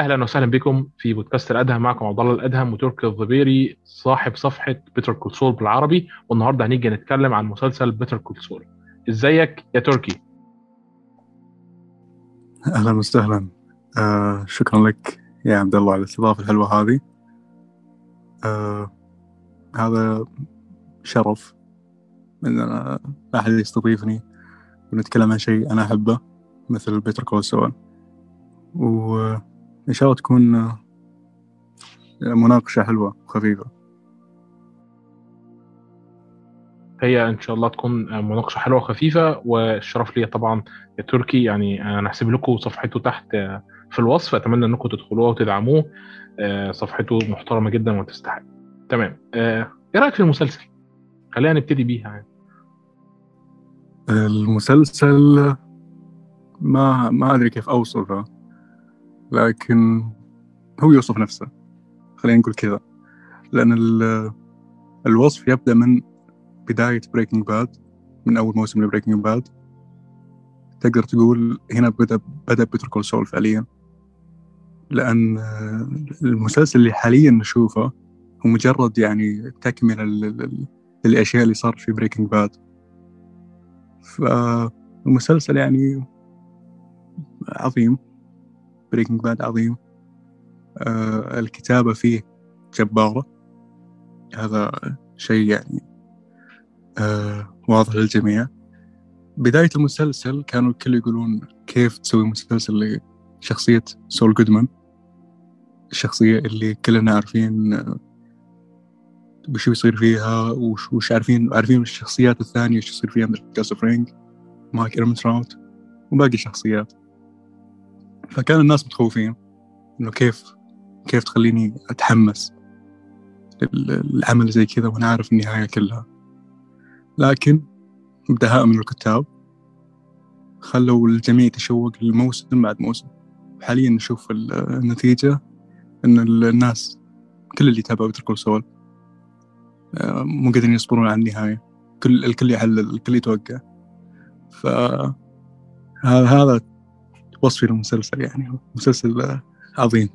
أهلا وسهلا بكم في بودكاست الأدهم. معكم عبد الله الأدهم وتركي الظبيري صاحب صفحة Better Call Saul بالعربي. والنهاردة هنيجي نتكلم عن مسلسل Better Call Saul. إزيك يا تركي؟ أهلا وسهلا. آه شكرا لك يا عبد الله على الاستضافة الحلوة هذه. آه هذا شرف إن أنا احد يستضيفني ونتكلم عن شيء أنا أحبه مثل بيتر كول سول. وإن شاء الله تكون مناقشة حلوة وخفيفة. هي إن شاء الله تكون مناقشة حلوة وخفيفة والشرف ليا طبعا يا تركي. يعني أنا هسيب لكم صفحته تحت في الوصف. أتمنى إنكم تدخلوها وتدعموه. صفحته محترمة جدا وتستحق. تمام. إيه رأيك في المسلسل؟ خلينا نبتدي بيها يعني. المسلسل ما ما أدري كيف أوصفه. لكن هو يوصف نفسه. خلينا نقول كذا. لأن الوصف يبدأ من بداية Breaking Bad من أول موسم ل Breaking Bad تقدر تقول هنا بدأ بدأ Better Call Saul فعليا. لأن المسلسل اللي حاليا نشوفه هو مجرد يعني تكملة للأشياء اللي صار في بريكنج باد فالمسلسل يعني عظيم. بريكنج باد عظيم. آه الكتابة فيه جبارة. هذا شيء يعني آه واضح للجميع. بداية المسلسل كانوا الكل يقولون كيف تسوي مسلسل لشخصية سول جودمان. الشخصية اللي كلنا عارفين آه وش يصير فيها وش, وش عارفين عارفين الشخصيات الثانية وش يصير فيها مثل جاس فرينج مايك إيرمتراوت وباقي الشخصيات. فكان الناس متخوفين. إنه كيف كيف تخليني أتحمس للعمل زي كذا وأنا عارف النهاية كلها. لكن بدهاء من الكتاب خلوا الجميع يتشوق للموسم بعد موسم. حاليا نشوف النتيجة إن الناس كل اللي تابعوا بتركوا سول مو قادرين يصبرون على النهاية. كل الكل يحلل الكل يتوقع. فهذا هذا وصفي للمسلسل يعني مسلسل عظيم.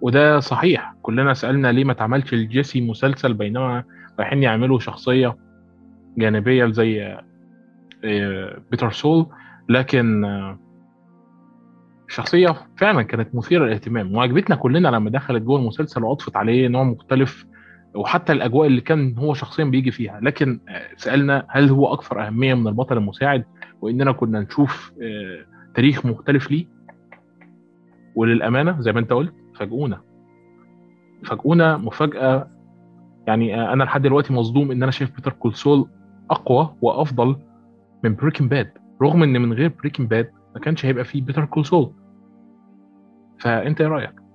وده صحيح كلنا سألنا ليه ما اتعملش لجيسي مسلسل بينما رايحين يعملوا شخصية جانبية زي بيتر سول لكن الشخصية فعلا كانت مثيرة للاهتمام. وعجبتنا كلنا لما دخلت جوه المسلسل وأضفت عليه نوع مختلف وحتى الأجواء اللي كان هو شخصيا بيجي فيها. لكن سألنا هل هو أكثر أهمية من البطل المساعد وإننا كنا نشوف تاريخ مختلف ليه؟ وللأمانة زي ما أنت قلت فاجئونا. فاجئونا مفاجأة. يعني أنا لحد دلوقتي مصدوم إن أنا شايف بيتر كول سول أقوى وأفضل من بريكن باد. رغم إن من غير بريكن باد ما كانش هيبقى فيه بيتر كول سول. فأنت إيه رأيك؟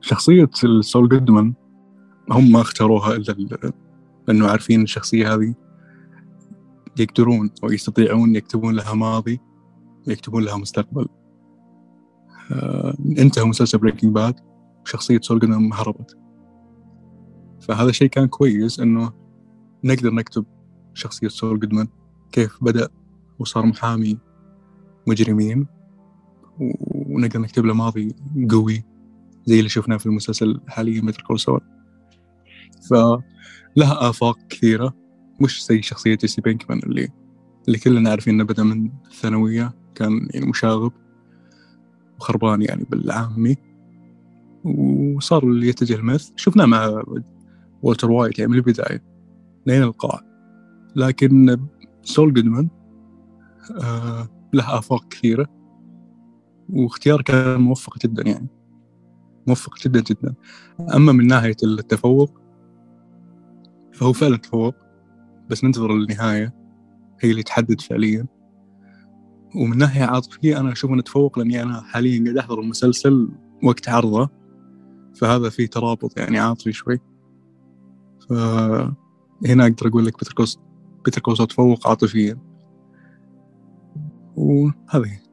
شخصية سول جودمان هم ما اختاروها إلا لأنه عارفين الشخصية هذه يقدرون أو يستطيعون يكتبون لها ماضي ويكتبون لها مستقبل. آه انتهى مسلسل بريكنج باد وشخصية سول جودمان هربت فهذا شيء كان كويس إنه نقدر نكتب شخصية سول جودمان كيف بدأ وصار محامي مجرمين ونقدر نكتب له ماضي قوي. زي اللي شفناه في المسلسل حاليا مثل كول فلها آفاق كثيرة مش زي شخصية جيسي بينكمان اللي اللي كلنا عارفين إنه بدأ من الثانوية كان يعني مشاغب وخربان يعني بالعامي. وصار اللي يتجه المث شفناه مع والتر وايت يعني من البداية لين القاع. لكن سول جودمان آه له آفاق كثيرة. واختيار كان موفق جدا يعني. موفق جدا جدا. أما من ناحية التفوق فهو فعلا تفوق بس ننتظر النهاية هي اللي تحدد فعليا. ومن ناحية عاطفية أنا أشوف أنه تفوق لأني أنا حاليا قاعد أحضر المسلسل وقت عرضه فهذا فيه ترابط يعني عاطفي شوي. فهنا أقدر أقول لك بيتر بيتر كول سول تفوق عاطفيا. وهذه.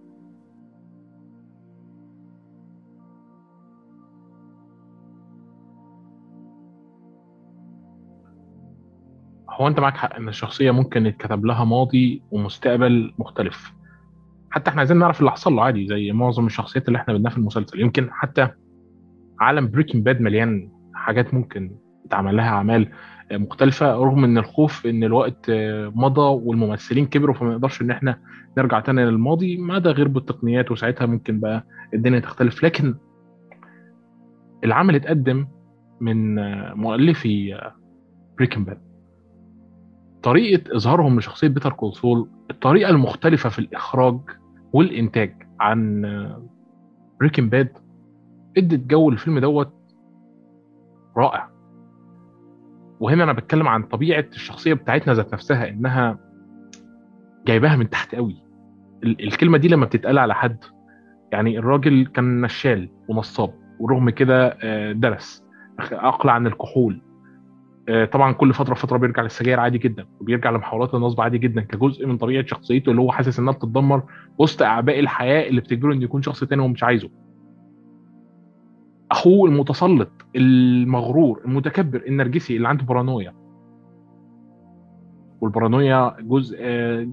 هو أنت معاك حق إن الشخصية ممكن يتكتب لها ماضي ومستقبل مختلف. حتى إحنا عايزين نعرف اللي حصل له عادي زي معظم الشخصيات اللي إحنا شفناها في المسلسل. يمكن حتى عالم بريكنج باد مليان حاجات ممكن يتعمل لها أعمال مختلفة رغم إن الخوف إن الوقت مضى والممثلين كبروا فما نقدرش إن إحنا نرجع تاني للماضي. ما ده غير بالتقنيات وساعتها ممكن بقى الدنيا تختلف. لكن العمل اتقدم من مؤلفي بريكنج باد طريقة إظهارهم لشخصية بيتر كول سول الطريقة المختلفة في الإخراج والإنتاج عن بريكنج باد إدت جو الفيلم دوت رائع. وهنا أنا بتكلم عن طبيعة الشخصية بتاعتنا ذات نفسها إنها جايباها من تحت قوي. الكلمة دي لما بتتقال على حد يعني الراجل كان نشال ونصاب ورغم كده درس أقلع عن الكحول. طبعا كل فترة فترة بيرجع للسجاير عادي جدا وبيرجع لمحاولات النصب عادي جدا كجزء من طبيعة شخصيته اللي هو حاسس إنها بتتدمر وسط أعباء الحياة اللي بتجبره إنه يكون شخص تاني هو مش عايزه. أخوه المتسلط المغرور المتكبر النرجسي اللي عنده بارانويا. والبارانويا جزء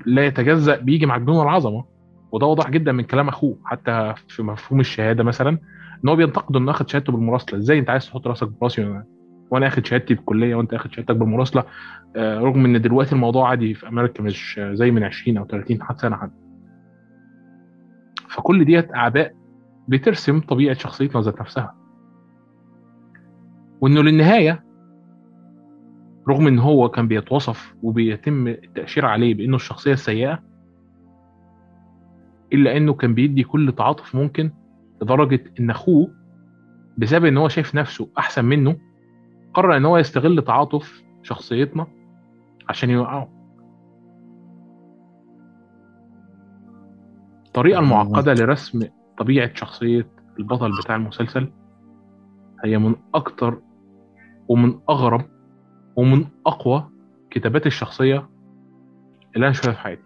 لا يتجزأ بيجي مع جنون العظمه وده واضح جدا من كلام أخوه حتى في مفهوم الشهادة مثلا إن هو بينتقد إنه اخد شهادته بالمراسلة. إزاي أنت عايز تحط راسك براسي؟ وأنا اخد شهادتي بالكليه وانت اخد شهادتك بالمراسلة رغم إن دلوقتي الموضوع عادي في أمريكا مش زي من 20 أو 30 حتى سنة حد. فكل ديت أعباء بترسم طبيعة شخصيتنا ذات نفسها. وإنه للنهاية رغم إن هو كان بيتوصف وبيتم التاشير عليه بإنه الشخصية السيئة إلا إنه كان بيدي كل تعاطف ممكن لدرجة إن أخوه بسبب إن هو شايف نفسه أحسن منه قرر إن هو يستغل تعاطف شخصيتنا عشان يوقعه. الطريقة المعقدة لرسم طبيعة شخصية البطل بتاع المسلسل هي من أكتر ومن أغرب ومن أقوى كتابات الشخصية اللي أنا شفتها في حياتي.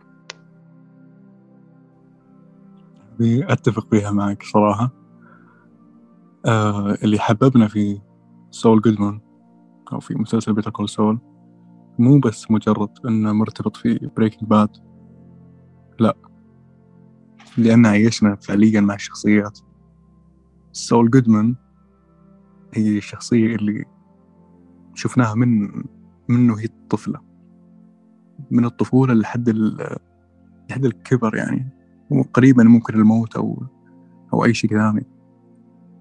اتفق فيها معك صراحة. آه اللي حببنا في سول جودمان أو في مسلسل بيتر كول سول مو بس مجرد إنه مرتبط في بريكنج باد لا. لأن عيشنا فعليا مع الشخصيات سول جودمان هي الشخصية اللي شفناها من منه هي طفلة من الطفولة لحد لحد الكبر يعني. وقريبا ممكن الموت أو أو أي شيء ثاني.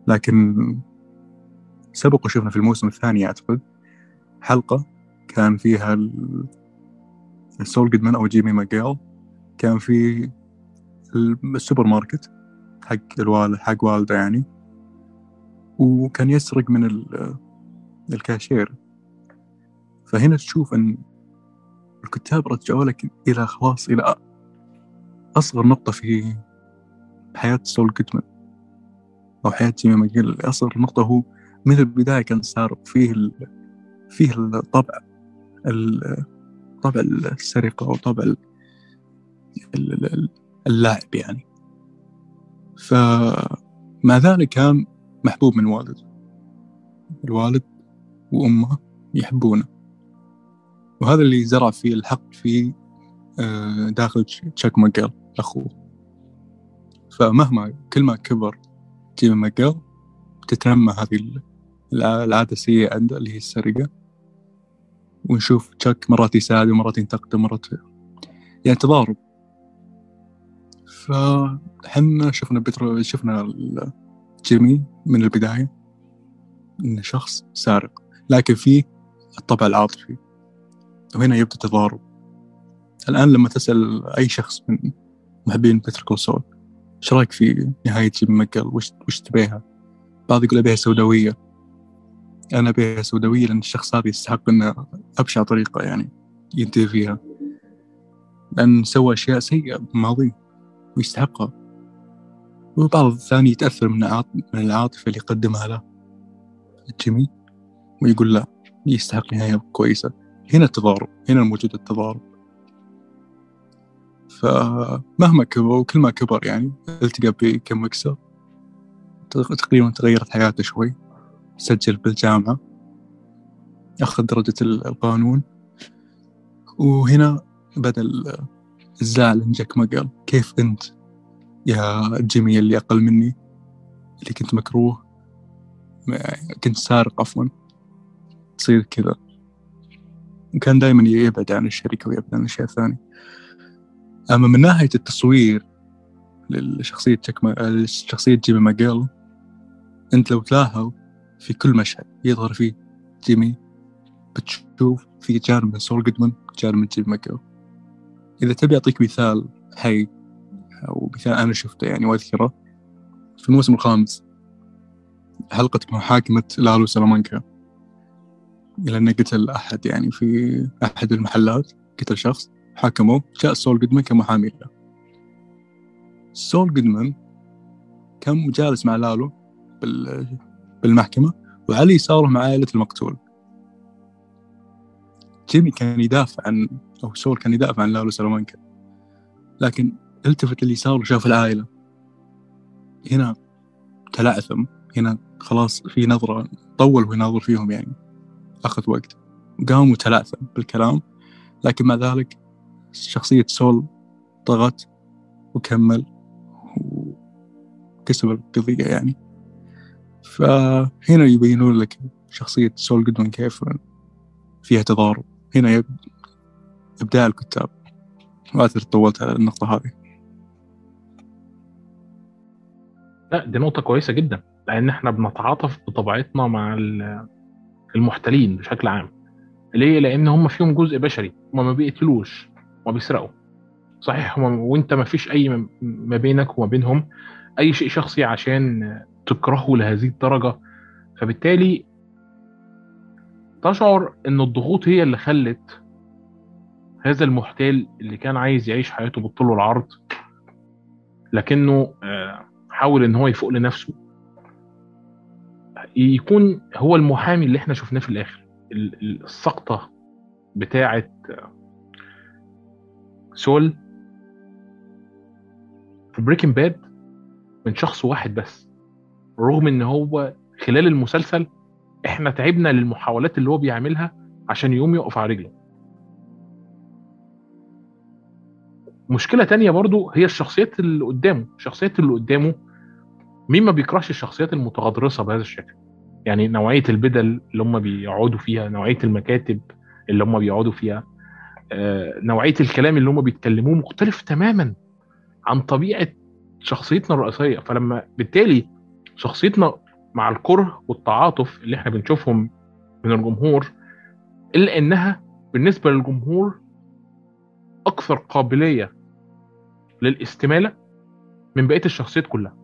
لكن سبق وشفنا في الموسم الثاني أعتقد. حلقة كان فيها السول جودمان أو جيمي ماجيل كان في السوبر ماركت حق الوالد حق والده يعني وكان يسرق من الكاشير فهنا تشوف إن الكتاب رجعوا لك إلى خلاص إلى أصغر نقطة في حياة سول جودمان أو حياة جيمي ماجيل أصغر نقطة هو من البداية كان سارق فيه. فيه الطبع طبع السرقة وطبع ال... اللاعب يعني. فمع ذلك كان محبوب من والده. الوالد وأمه يحبونه. وهذا اللي زرع فيه الحق في داخل تشاك ماجيل أخوه. فمهما كل ما كبر جيمي ماجيل تتنمى هذه العادة السيئة عنده اللي هي السرقة. ونشوف تشاك مرات يساعد ومرات ينتقد ومرات يعني تضارب. فحنا شفنا شفنا جيمي من البداية إنه شخص سارق. لكن فيه الطبع العاطفي. وهنا يبدأ تضارب. الآن لما تسأل أي شخص من محبين بيتر كول سول إيش رأيك في نهاية جيمي ماجيل وش, وش تبيها؟ بعض يقول أبيها سوداوية. أنا أبيها سوداوية لأن الشخص هذا يستحق أنه أبشع طريقة يعني ينتهي فيها. لأن سوى أشياء سيئة بماضيه ويستحقها. وبعض الثاني يتأثر من من العاطفة اللي قدمها له. جيمي ويقول لا يستحق نهاية كويسة. هنا التضارب هنا موجود التضارب. فمهما كبر وكل ما كبر يعني التقى بكم مكسر تقريبا تغيرت حياته شوي. سجل بالجامعة أخذ درجة القانون. وهنا بدأ الزعل من جاك ما قال كيف أنت يا جيمي اللي أقل مني اللي كنت مكروه؟ كنت سارق عفوا. تصير كذا. وكان دائما يبعد عن الشركة ويبعد عن الأشياء الثانية أما من ناحية التصوير للشخصية شخصية جيمي ماجيل أنت لو تلاحظ في كل مشهد. يظهر فيه جيمي بتشوف في جانب من سول جودمان جانب من جيمي ماجيل إذا تبي أعطيك مثال حي أو مثال أنا شفته يعني وأذكره في الموسم الخامس حلقة محاكمة لالو سلامانكا. إلى أنه قتل أحد يعني في أحد المحلات قتل شخص حكموه جاء سول جودمان كمحامي له. سول جودمان كان جالس مع لالو بالمحكمة وعلى يساره مع عائلة المقتول. جيمي كان يدافع عن أو سول كان يدافع عن لالو سلامانكا لكن التفت لليسار وشاف العائلة. هنا تلعثم. هنا خلاص في نظرة طول وهو يناظر فيهم يعني. أخذ وقت. قام وتلعثم بالكلام. لكن مع ذلك شخصية سول ضغط وكمل وكسب القضية يعني. فهنا يبينون لك شخصية سول جودمان كيف فيها تضارب. هنا إبداع الكتاب. أدري طولت على النقطة هذه. لا دي نقطة كويسة جدا. لأن إحنا بنتعاطف بطبيعتنا مع المحتلين بشكل عام. ليه؟ لأن هم فيهم جزء بشري. هم ما بيقتلوش ما بيسرقوا. صحيح هم وإنت ما فيش أي ما بينك وما بينهم أي شيء شخصي عشان تكرهه لهذه الدرجة. فبالتالي تشعر إن الضغوط هي اللي خلت هذا المحتال اللي كان عايز يعيش حياته بالطول والعرض لكنه آه، حاول إن هو يفوق لنفسه. يكون هو المحامي اللي إحنا شفناه في الآخر. السقطة بتاعة سول في بريكن باد من شخص واحد بس. رغم إن هو خلال المسلسل إحنا تعبنا للمحاولات اللي هو بيعملها عشان يقوم يقف على رجله. مشكلة تانية برضو هي الشخصيات اللي قدامه. الشخصيات اللي قدامه مين ما بيكرهش الشخصيات المتغطرسة بهذا الشكل؟ يعني نوعية البدل اللي هم بيقعدوا فيها نوعية المكاتب اللي هم بيقعدوا فيها آه، نوعية الكلام اللي هم بيتكلموه مختلف تماما عن طبيعة شخصيتنا الرئيسية. فلما بالتالي شخصيتنا مع الكره والتعاطف اللي إحنا بنشوفهم من الجمهور إلا إنها بالنسبة للجمهور أكثر قابلية للاستمالة من بقية الشخصيات كلها.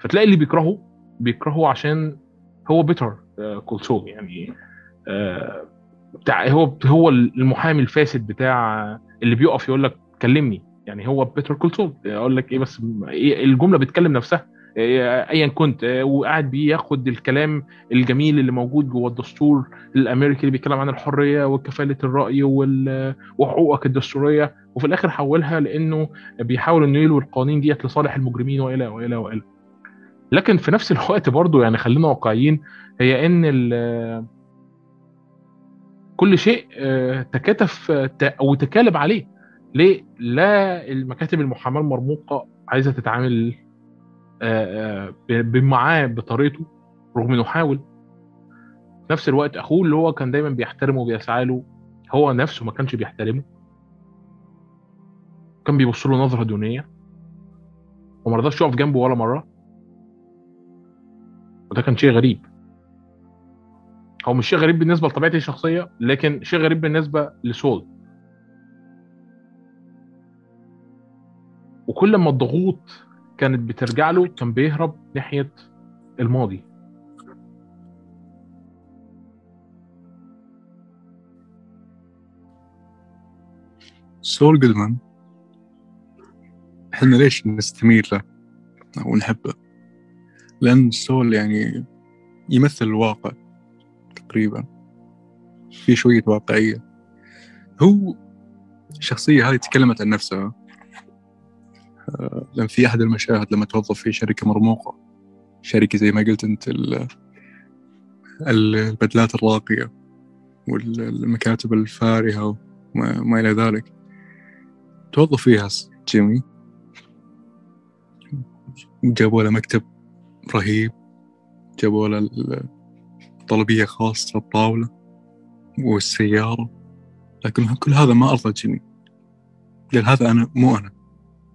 فتلاقي اللي بيكرهه بيكرهه عشان هو بيتر كولسو يعني آه، بتاع هو هو المحامي الفاسد بتاع اللي بيقف يقول لك كلمني. يعني هو بيتر كولسو أقول لك إيه بس إيه الجملة بتكلم نفسها. ايا كنت وقاعد بياخد الكلام الجميل اللي موجود جوه الدستور الأمريكي اللي بيتكلم عن الحرية وكفالة الرأي وحقوقك الدستورية. وفي الآخر حولها لأنه بيحاول إنه يلوي القوانين ديت لصالح المجرمين والى والى وإلى. لكن في نفس الوقت برضه يعني خلينا واقعيين هي إن كل شيء آه، تكاتف أو تكالب عليه. ليه؟ لا المكاتب المحاماة المرموقة عايزة تتعامل آه، آه، معاه بطريقته رغم إنه حاول. نفس الوقت أخوه اللي هو كان دايما بيحترمه وبيسعى له هو نفسه ما كانش بيحترمه. كان بيبص له نظرة دونية. وما رضاش يقف جنبه ولا مرة. وده كان شيء غريب. هو مش شيء غريب بالنسبة لطبيعتي الشخصية لكن شيء غريب بالنسبة لسول. وكل ما الضغوط كانت بترجع له كان بيهرب ناحية الماضي. سول جودمان إحنا ليش نستميل له أو نحبه؟ لأن سول يعني يمثل الواقع تقريبا. في شوية واقعية. هو الشخصية هذه تكلمت عن نفسها. لأن في أحد المشاهد لما توظف في شركة مرموقة شركة زي ما قلت أنت البدلات الراقية والمكاتب الفارهة وما ما إلى ذلك. توظف فيها جيمي. وجابوا له مكتب رهيب جابوا له طلبية خاصة الطاولة والسيارة لكن كل هذا ما أرضى جيمي. قال هذا أنا مو أنا.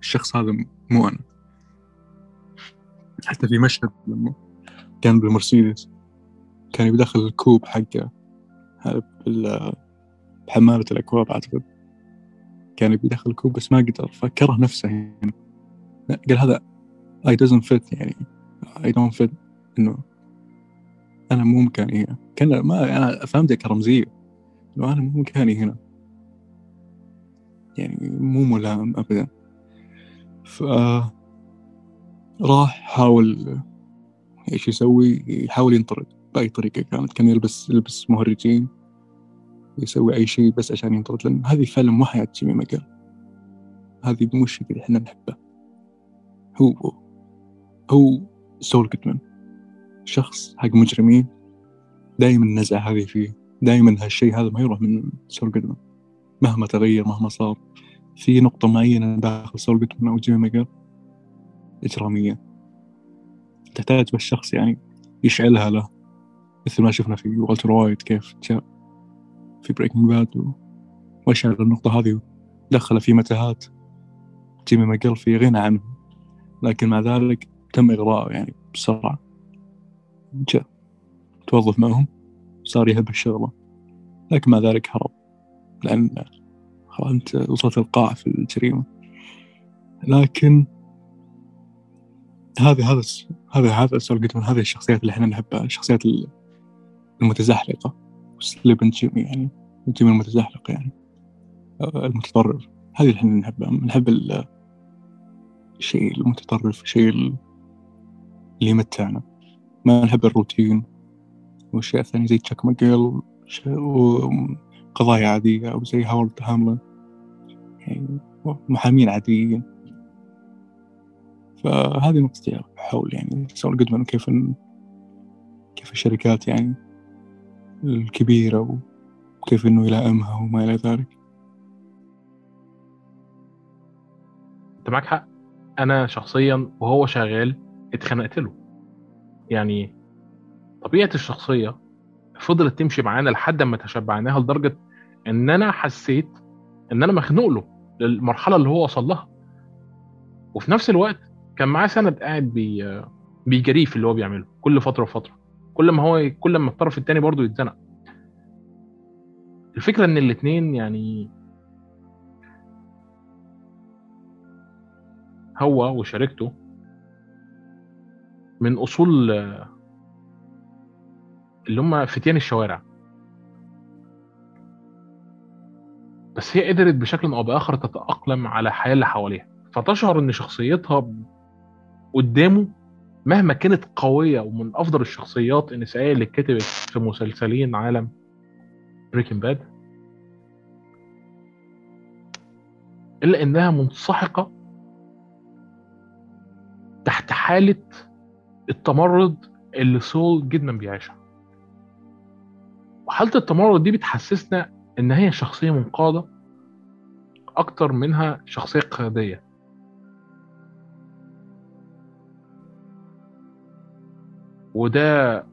الشخص هذا مو أنا حتى في مشهد لما كان بالمرسيدس كان يدخل الكوب حقه بحمالة الأكواب أعتقد. كان بيدخل الكوب بس ما قدر فكره نفسه يعني. قال هذا I doesn't fit يعني I don't fit إنه أنا مو مكاني هنا. كان ما أنا فهمتها كرمزية إنه أنا مو مكاني هنا. يعني مو ملائم أبدا. ف راح حاول إيش يسوي؟ يحاول ينطرد بأي طريقة كانت كان يلبس يلبس مهرجين يسوي أي شيء بس عشان ينطرد لأن هذه فعلا مو حياة جيمي ماجل هذه مش اللي إحنا نحبه هو هو سول جودمان شخص حق مجرمين. دائما النزعة هذه فيه. دائما هالشيء هذا ما يروح من سول جودمان مهما تغير مهما صار. في نقطة معينة داخل جودمان أو جيمي ماجيل إجرامية. تحتاج بس شخص يعني يشعلها له مثل ما شفنا في والتر وايت كيف جاء في بريكنج باد واشعل النقطة هذه ودخل في متاهات جيمي ماجيل في غنى عنه. لكن مع ذلك تم إغراءه يعني بسرعة. جاء توظف معهم صار يهب الشغلة. لكن مع ذلك هرب. لأن أنت وصلت القاع في الجريمة. لكن هذا هذا هذا هذا سول جودمان هذه الشخصيات اللي إحنا نحبها الشخصيات المتزحلقة. سليبن جيمي يعني جيمي المتزحلق يعني. المتطرف. هذه اللي إحنا نحبها. نحب الشيء المتطرف الشيء اللي يمتعنا. ما نحب الروتين. والأشياء الثانية زي تشاك ماجيل وقضايا عادية أو زي هاورد هاملin يعني محامين عاديين. فهذه نقطتي حول يعني سول جودمان كيف كيف الشركات يعني الكبيرة وكيف إنه يلائمها وما إلى ذلك. أنت معك حق. أنا شخصيا وهو شغال اتخنقت له. يعني طبيعة الشخصية فضلت تمشي معانا لحد ما تشبعناها لدرجة إن أنا حسيت إن أنا مخنوق له للمرحلة اللي هو وصل لها. وفي نفس الوقت كان معاه سند قاعد بي بيجريه في اللي هو بيعمله كل فترة وفترة. كل ما هو كل ما الطرف الثاني برضه يتزنق. الفكرة إن الاثنين يعني هو وشركته من أصول اللي هم فتيان الشوارع. بس هي قدرت بشكل أو بآخر تتأقلم على الحياة اللي حواليها. فتشعر إن شخصيتها قدامه مهما كانت قوية ومن أفضل الشخصيات النسائية اللي اتكتبت في مسلسلين عالم بريكن باد إلا إنها منسحقة تحت حالة التمرد اللي سول جدا بيعيشها. وحالة التمرد دي بتحسسنا إن هي شخصية منقادة أكتر منها شخصية قيادية. وده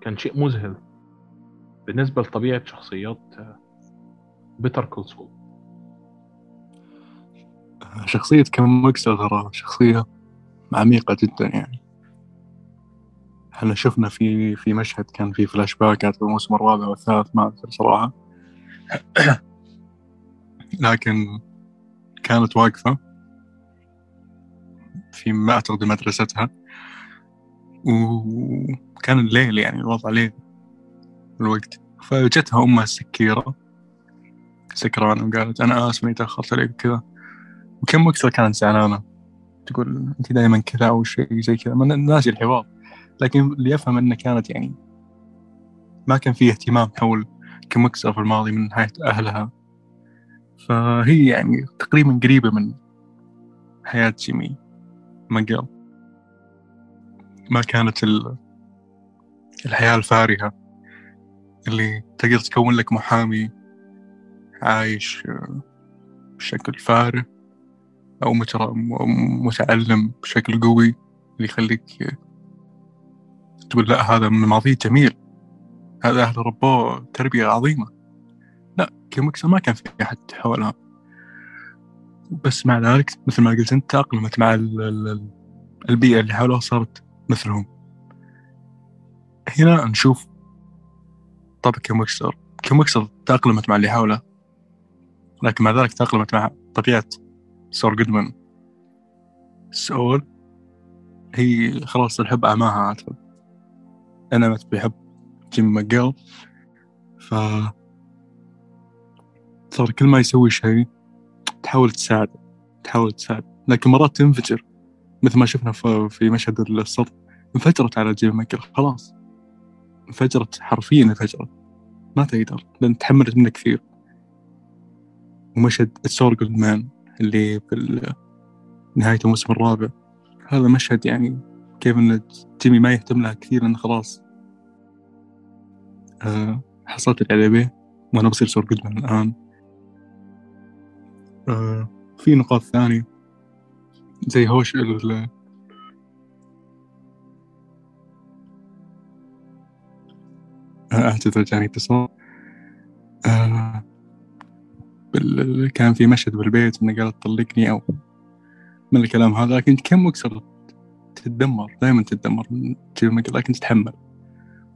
كان شيء مذهل بالنسبة لطبيعة شخصيات بيتر كول سول شخصية كيم ترى شخصية عميقة جدا يعني. إحنا شفنا في في مشهد كان في فلاش باكات في الموسم الرابع والثالث ما أذكر صراحة. لكن كانت واقفة في ما أعتقد مدرستها وكان الليل يعني الوضع ليل الوقت. فجتها أمها السكيرة سكرانة وقالت أنا آسف إني تأخرت عليك كذا وكم وقتها كانت زعلانة؟ تقول أنت دائما كذا أو شيء زي كذا. ناسي الحوار. لكن اللي أفهم أنه كانت يعني ما كان فيه اهتمام حول كم وقت في الماضي من ناحية أهلها. فهي يعني تقريبا قريبة من حياة جيمي ماجل ما كانت الحياة الفارهة اللي تقدر تكون لك محامي عايش بشكل فارغ أو متعلم بشكل قوي اللي يخليك تقول لا هذا من ماضيه جميل. هذا أهل ربوه تربية عظيمة. لا كيمكسر ما كان في أحد حولها. بس مع ذلك مثل ما قلت أنت تأقلمت مع البيئة اللي حولها صارت مثلهم. هنا نشوف طبع كيم وكسلر كيم وكسلر تأقلمت مع اللي حوله. لكن مع ذلك تأقلمت مع طبيعة سول جودمان. سول هي خلاص الحب أعماها أعتقد أنا بحب جيمي ماجيل ف صار كل ما يسوي شيء تحاول تساعد تحاول تساعد. لكن مرات تنفجر. مثل ما شفنا في مشهد السطح انفجرت على جيم ماجيل خلاص. انفجرت. حرفيا انفجرت. ما تقدر. لأن تحملت منه كثير. ومشهد السور مان اللي في نهاية الموسم الرابع. هذا مشهد يعني كيف إن جيمي ما يهتم لها كثير لأنه خلاص حصلت اللي عليه وأنا بصير سور جودمان الآن. أه في نقاط ثانية زي هوش ال اعتذر جاني اتصال. آه كان في مشهد بالبيت إنه قالت طلقني أو من الكلام هذا لكن كم وكسر تتدمر؟ دائما تتدمر لكن تتحمل.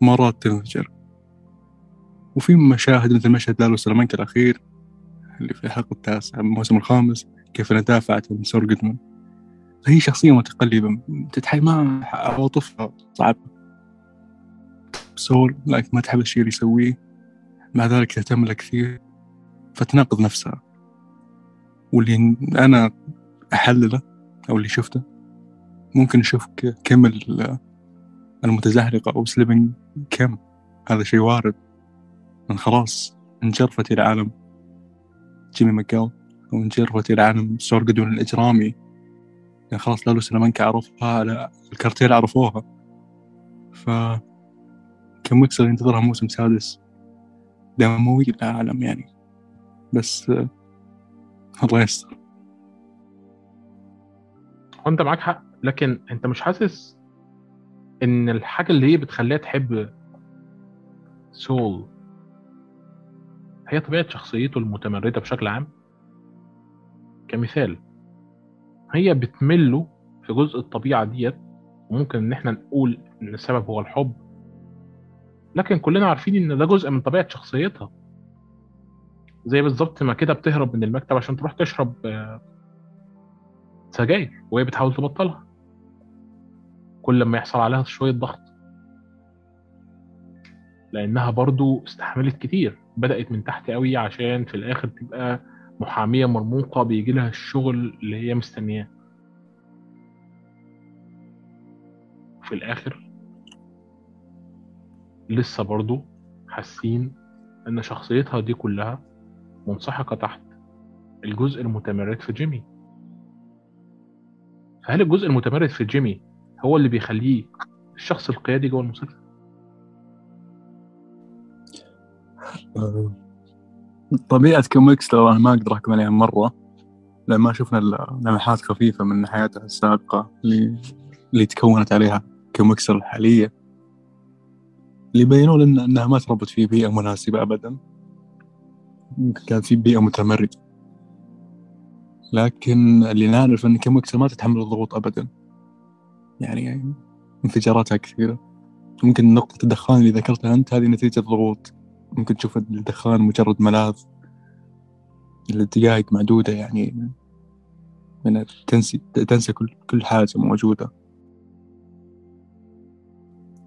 مرات تنفجر. وفي مشاهد مثل مشهد لالو سلامانكا الأخير اللي في الحلقة التاسعة من الموسم الخامس كيف أنا دافعت عن سور جودمان هي شخصية متقلبة تتحي ما عواطفها صعبة سول لكن ما تحب الشيء اللي يسويه مع ذلك تهتم له كثير فتناقض نفسها. واللي أنا أحلله أو اللي شفته ممكن نشوف كيم المتزحلقة أو Slipping كيم. هذا شيء وارد. خلاص انجرفت إلى عالم جيمي ماكغيل أو انجرفت إلى عالم سول قودمان الإجرامي. يعني خلاص لالو سلامانكا عرفها لا الكارتيل عرفوها ف كيم ويكسلر ينتظرها موسم سادس. دموي لا أعلم يعني. بس الله يستر. أنت معاك حق لكن أنت مش حاسس إن الحاجة اللي هي بتخليها تحب سول هي طبيعة شخصيته المتمردة بشكل عام؟ كمثال هي بتمله في جزء الطبيعة ديت وممكن إن إحنا نقول إن السبب هو الحب. لكن كلنا عارفين إن ده جزء من طبيعة شخصيتها. زي بالظبط ما كده بتهرب من المكتب عشان تروح تشرب سجاير وهي بتحاول تبطلها. كل لما يحصل عليها شوية ضغط. لأنها برضو استحملت كتير. بدأت من تحت قوي عشان في الآخر تبقى محامية مرموقة بيجي لها الشغل اللي هي مستنياه في الآخر لسه برضو حاسين إن شخصيتها دي كلها منسحقة تحت الجزء المتمرد في جيمي فهل الجزء المتمرد في جيمي هو اللي بيخليه الشخص القيادي جوه المسلسل؟ طبيعة كوميكس أنا ما أقدر أحكم عليها مرة لأن ما شفنا لمحات خفيفة من حياتها السابقة اللي اللي تكونت عليها كوميكس الحالية. اللي بينوا لنا أنها ما تربت في بيئة مناسبة أبدا. كان في بيئة متمردة لكن اللي نعرف إن كيم ويكسلر ما تتحمل الضغوط ابدا. يعني انفجاراتها كثيرة. ممكن نقطة الدخان اللي ذكرتها أنت هذه نتيجة ضغوط. ممكن تشوف الدخان مجرد ملاذ لدقائق معدودة يعني من تنسي تنسى كل كل حاجة موجودة.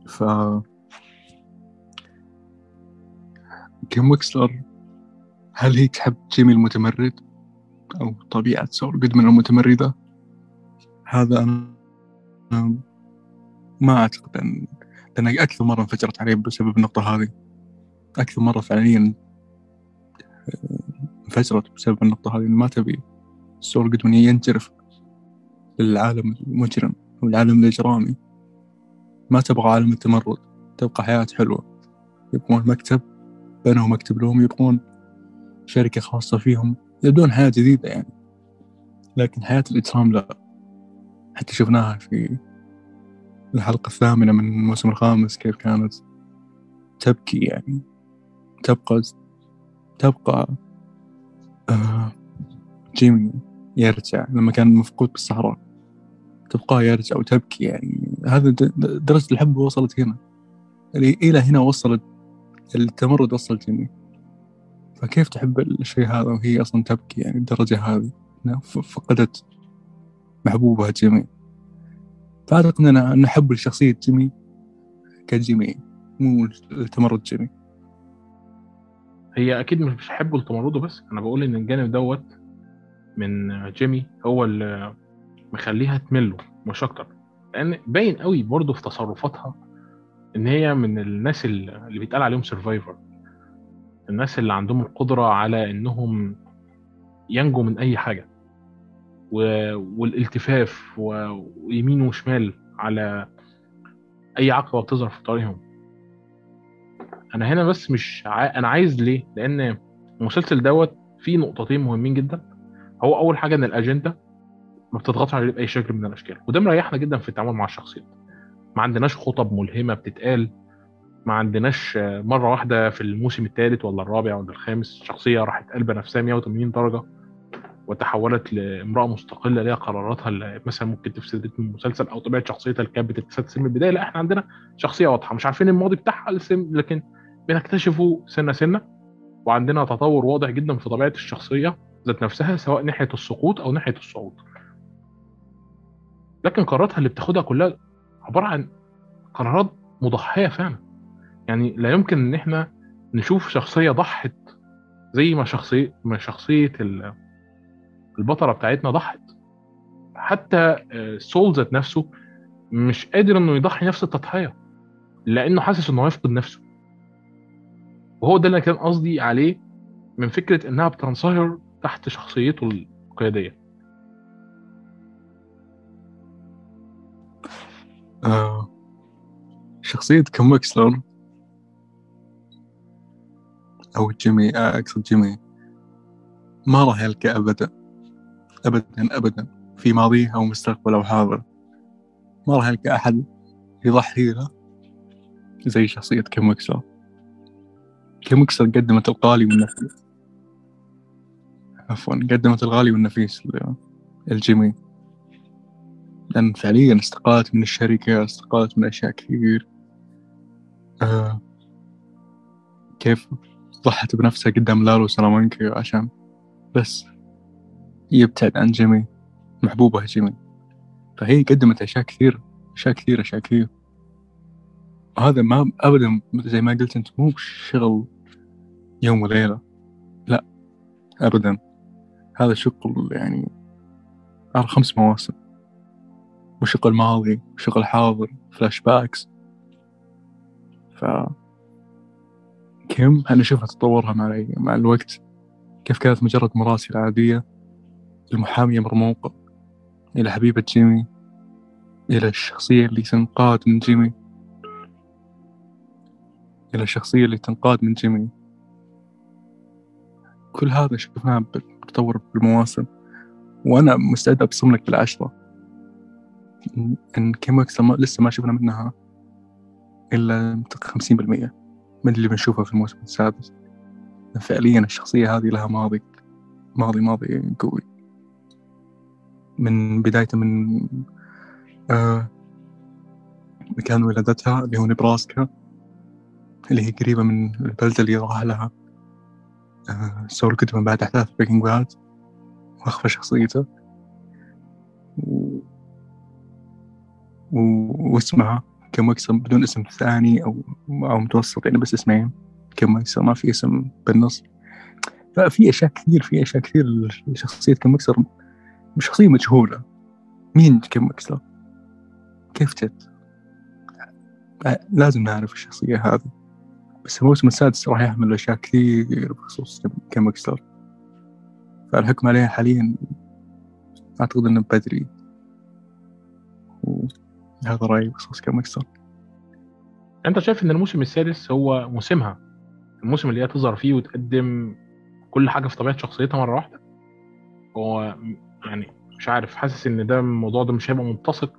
ف كيم ويكسلر هل هي تحب جيمي المتمرد أو طبيعة سول جودمان المتمردة؟ هذا أنا ما أعتقد أن لأن أكثر مرة انفجرت عليه بسبب النقطة هذه. أكثر مرة فعليا آه، انفجرت بسبب النقطة هذه ما تبي سول جودمان ينجرف للعالم المجرم والعالم الإجرامي. ما تبغى عالم التمرد تبقى حياة حلوة. يبغون مكتب بنوا مكتب لهم يبغون شركة خاصة فيهم يبدون حياة جديدة يعني. لكن حياة الإجرام لا. حتى شفناها في الحلقة الثامنة من الموسم الخامس كيف كانت تبكي يعني. تبقى تبقى آه جيمي يرجع لما كان مفقود بالصحراء. تبقى يرجع وتبكي يعني. هذا درجة الحب وصلت هنا. إلى هنا وصلت التمرد وصل جيمي. فكيف تحب الشيء هذا وهي أصلا تبكي يعني الدرجة هذه؟ فقدت محبوبها جيمي. فأعتقد أن نحب الشخصية جيمي كجيمي مو التمرد جيمي. هي أكيد مش بحبه لتمرده بس. أنا بقول إن الجانب دوت من جيمي هو اللي مخليها تمله مش أكتر. لأن باين قوي برضه في تصرفاتها إن هي من الناس اللي بيتقال عليهم survivor الناس اللي عندهم القدرة على إنهم ينجوا من أي حاجة. والالتفاف ويمين وشمال على أي عقبة بتظهر في طريقهم. أنا هنا بس مش ع... أنا عايز ليه؟ لأن المسلسل دوت فيه نقطتين مهمين جدا. هو أول حاجة إن الأجندة ما بتضغطش عليه بأي شكل من الأشكال وده مريحنا جدا في التعامل مع الشخصيات. ما عندناش خطب ملهمة بتتقال ما عندناش مرة واحدة في الموسم الثالث ولا الرابع ولا الخامس شخصية راحت قلبه نفسها 180 درجة وتحولت لامرأة مستقلة ليها قراراتها اللي مثلا ممكن تفسد رتم المسلسل أو طبيعة شخصيتها اللي كانت بتتسلسل من البداية. لا إحنا عندنا شخصية واضحة مش عارفين الماضي بتاعها لكن بنكتشفه سنة سنة وعندنا تطور واضح جدا في طبيعة الشخصية ذات نفسها سواء ناحية السقوط أو ناحية الصعود. لكن قراراتها اللي بتاخدها كلها عبارة عن قرارات مضحية فعلا. يعني لا يمكن إن إحنا نشوف شخصية ضحت زي ما شخصيه ما شخصية البطلة بتاعتنا ضحت. حتى سول ذات نفسه مش قادر إنه يضحي نفس التضحية لأنه حاسس إنه هيفقد نفسه. وهو ده اللي كان قصدي عليه من فكرة إنها بتنصهر تحت شخصيته القيادية. آه. شخصية كيم ويكسلر أو جيمي آه أقصد جيمي. ما راح يلقى أبدا. أبدا أبدا. في ماضيه أو مستقبل أو حاضر. ما راح يلقى أحد يضحي له زي شخصية كيم ويكسلر كيم ويكسلر قدمت الغالي والنفيس عفوا قدمت الغالي والنفيس لجيمي. لأن فعليا استقالت من الشركة استقالت من أشياء كثير. آه كيف ضحت بنفسها قدام لالو سلامانكا عشان بس يبتعد عن جيمي محبوبة جيمي. فهي قدمت أشياء كثير أشياء كثير أشياء كثير. هذا ما أبدا زي ما قلت أنت مو شغل يوم وليلة لا أبدا. هذا شغل يعني على خمس مواسم. وشغل ماضي وشغل حاضر flashbacks ف كيم إحنا شفنا تطورها مع مع الوقت. كيف كانت مجرد مراسلة عادية لمحامية مرموقة إلى حبيبة جيمي إلى الشخصية اللي تنقاد من جيمي. إلى الشخصية اللي تنقاد من جيمي. كل هذا شفناه بتطور بالمواسم وأنا مستعد أبصم لك بالعشرة. إن كيم لسه ما شفنا منها إلا خمسين بالمية من اللي بنشوفه في الموسم السادس. فعليا الشخصية هذه لها ماضي ماضي ماضي قوي. من بداية من آه مكان ولادتها اللي هو نبراسكا. اللي هي قريبة من البلدة اللي راح لها. آه سول كتب بعد أحداث Breaking Bad وأخفى شخصيته. و... و... واسمها كيم ويكسلر بدون اسم ثاني أو أو متوسط يعني بس اسمين. كيم ويكسلر ما في اسم بالنص. ففي أشياء كثير في أشياء كثير. لشخصية كمكسر شخصية مجهولة. مين كمكسر كيف جت لازم نعرف الشخصية هذه. بس الموسم السادس راح يحمل أشياء كثير بخصوص كمكسر فالحكم عليها حاليا أعتقد أنه بدري. هذا رأيي بخصوص كمكسر أنت شايف إن الموسم السادس هو موسمها؟ الموسم اللي هي تظهر فيه وتقدم كل حاجة في طبيعة شخصيتها مرة واحدة؟ هو يعني مش عارف حاسس إن ده الموضوع ده مش هيبقى متسق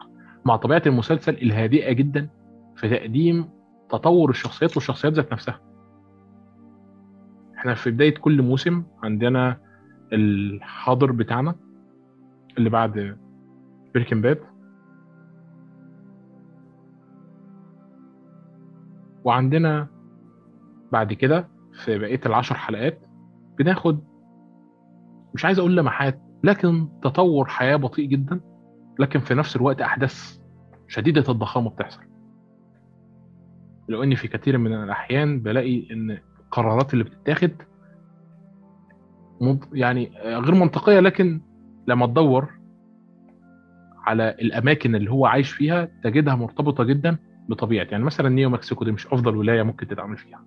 مع طبيعة المسلسل الهادئة جدا في تقديم تطور الشخصيات والشخصيات ذات نفسها. إحنا في بداية كل موسم عندنا الحاضر بتاعنا اللي بعد بريكن باد وعندنا بعد كده في بقية العشر حلقات بناخد مش عايز أقول لمحات لكن تطور حياة بطيء جدا لكن في نفس الوقت أحداث شديدة الضخامة بتحصل. لو اني في كثير من الأحيان بلاقي إن القرارات اللي بتتاخد يعني غير منطقية لكن لما تدور على الأماكن اللي هو عايش فيها تجدها مرتبطة جدا بطبيعة. يعني مثلا نيو مكسيكو دي مش أفضل ولاية ممكن تتعامل فيها.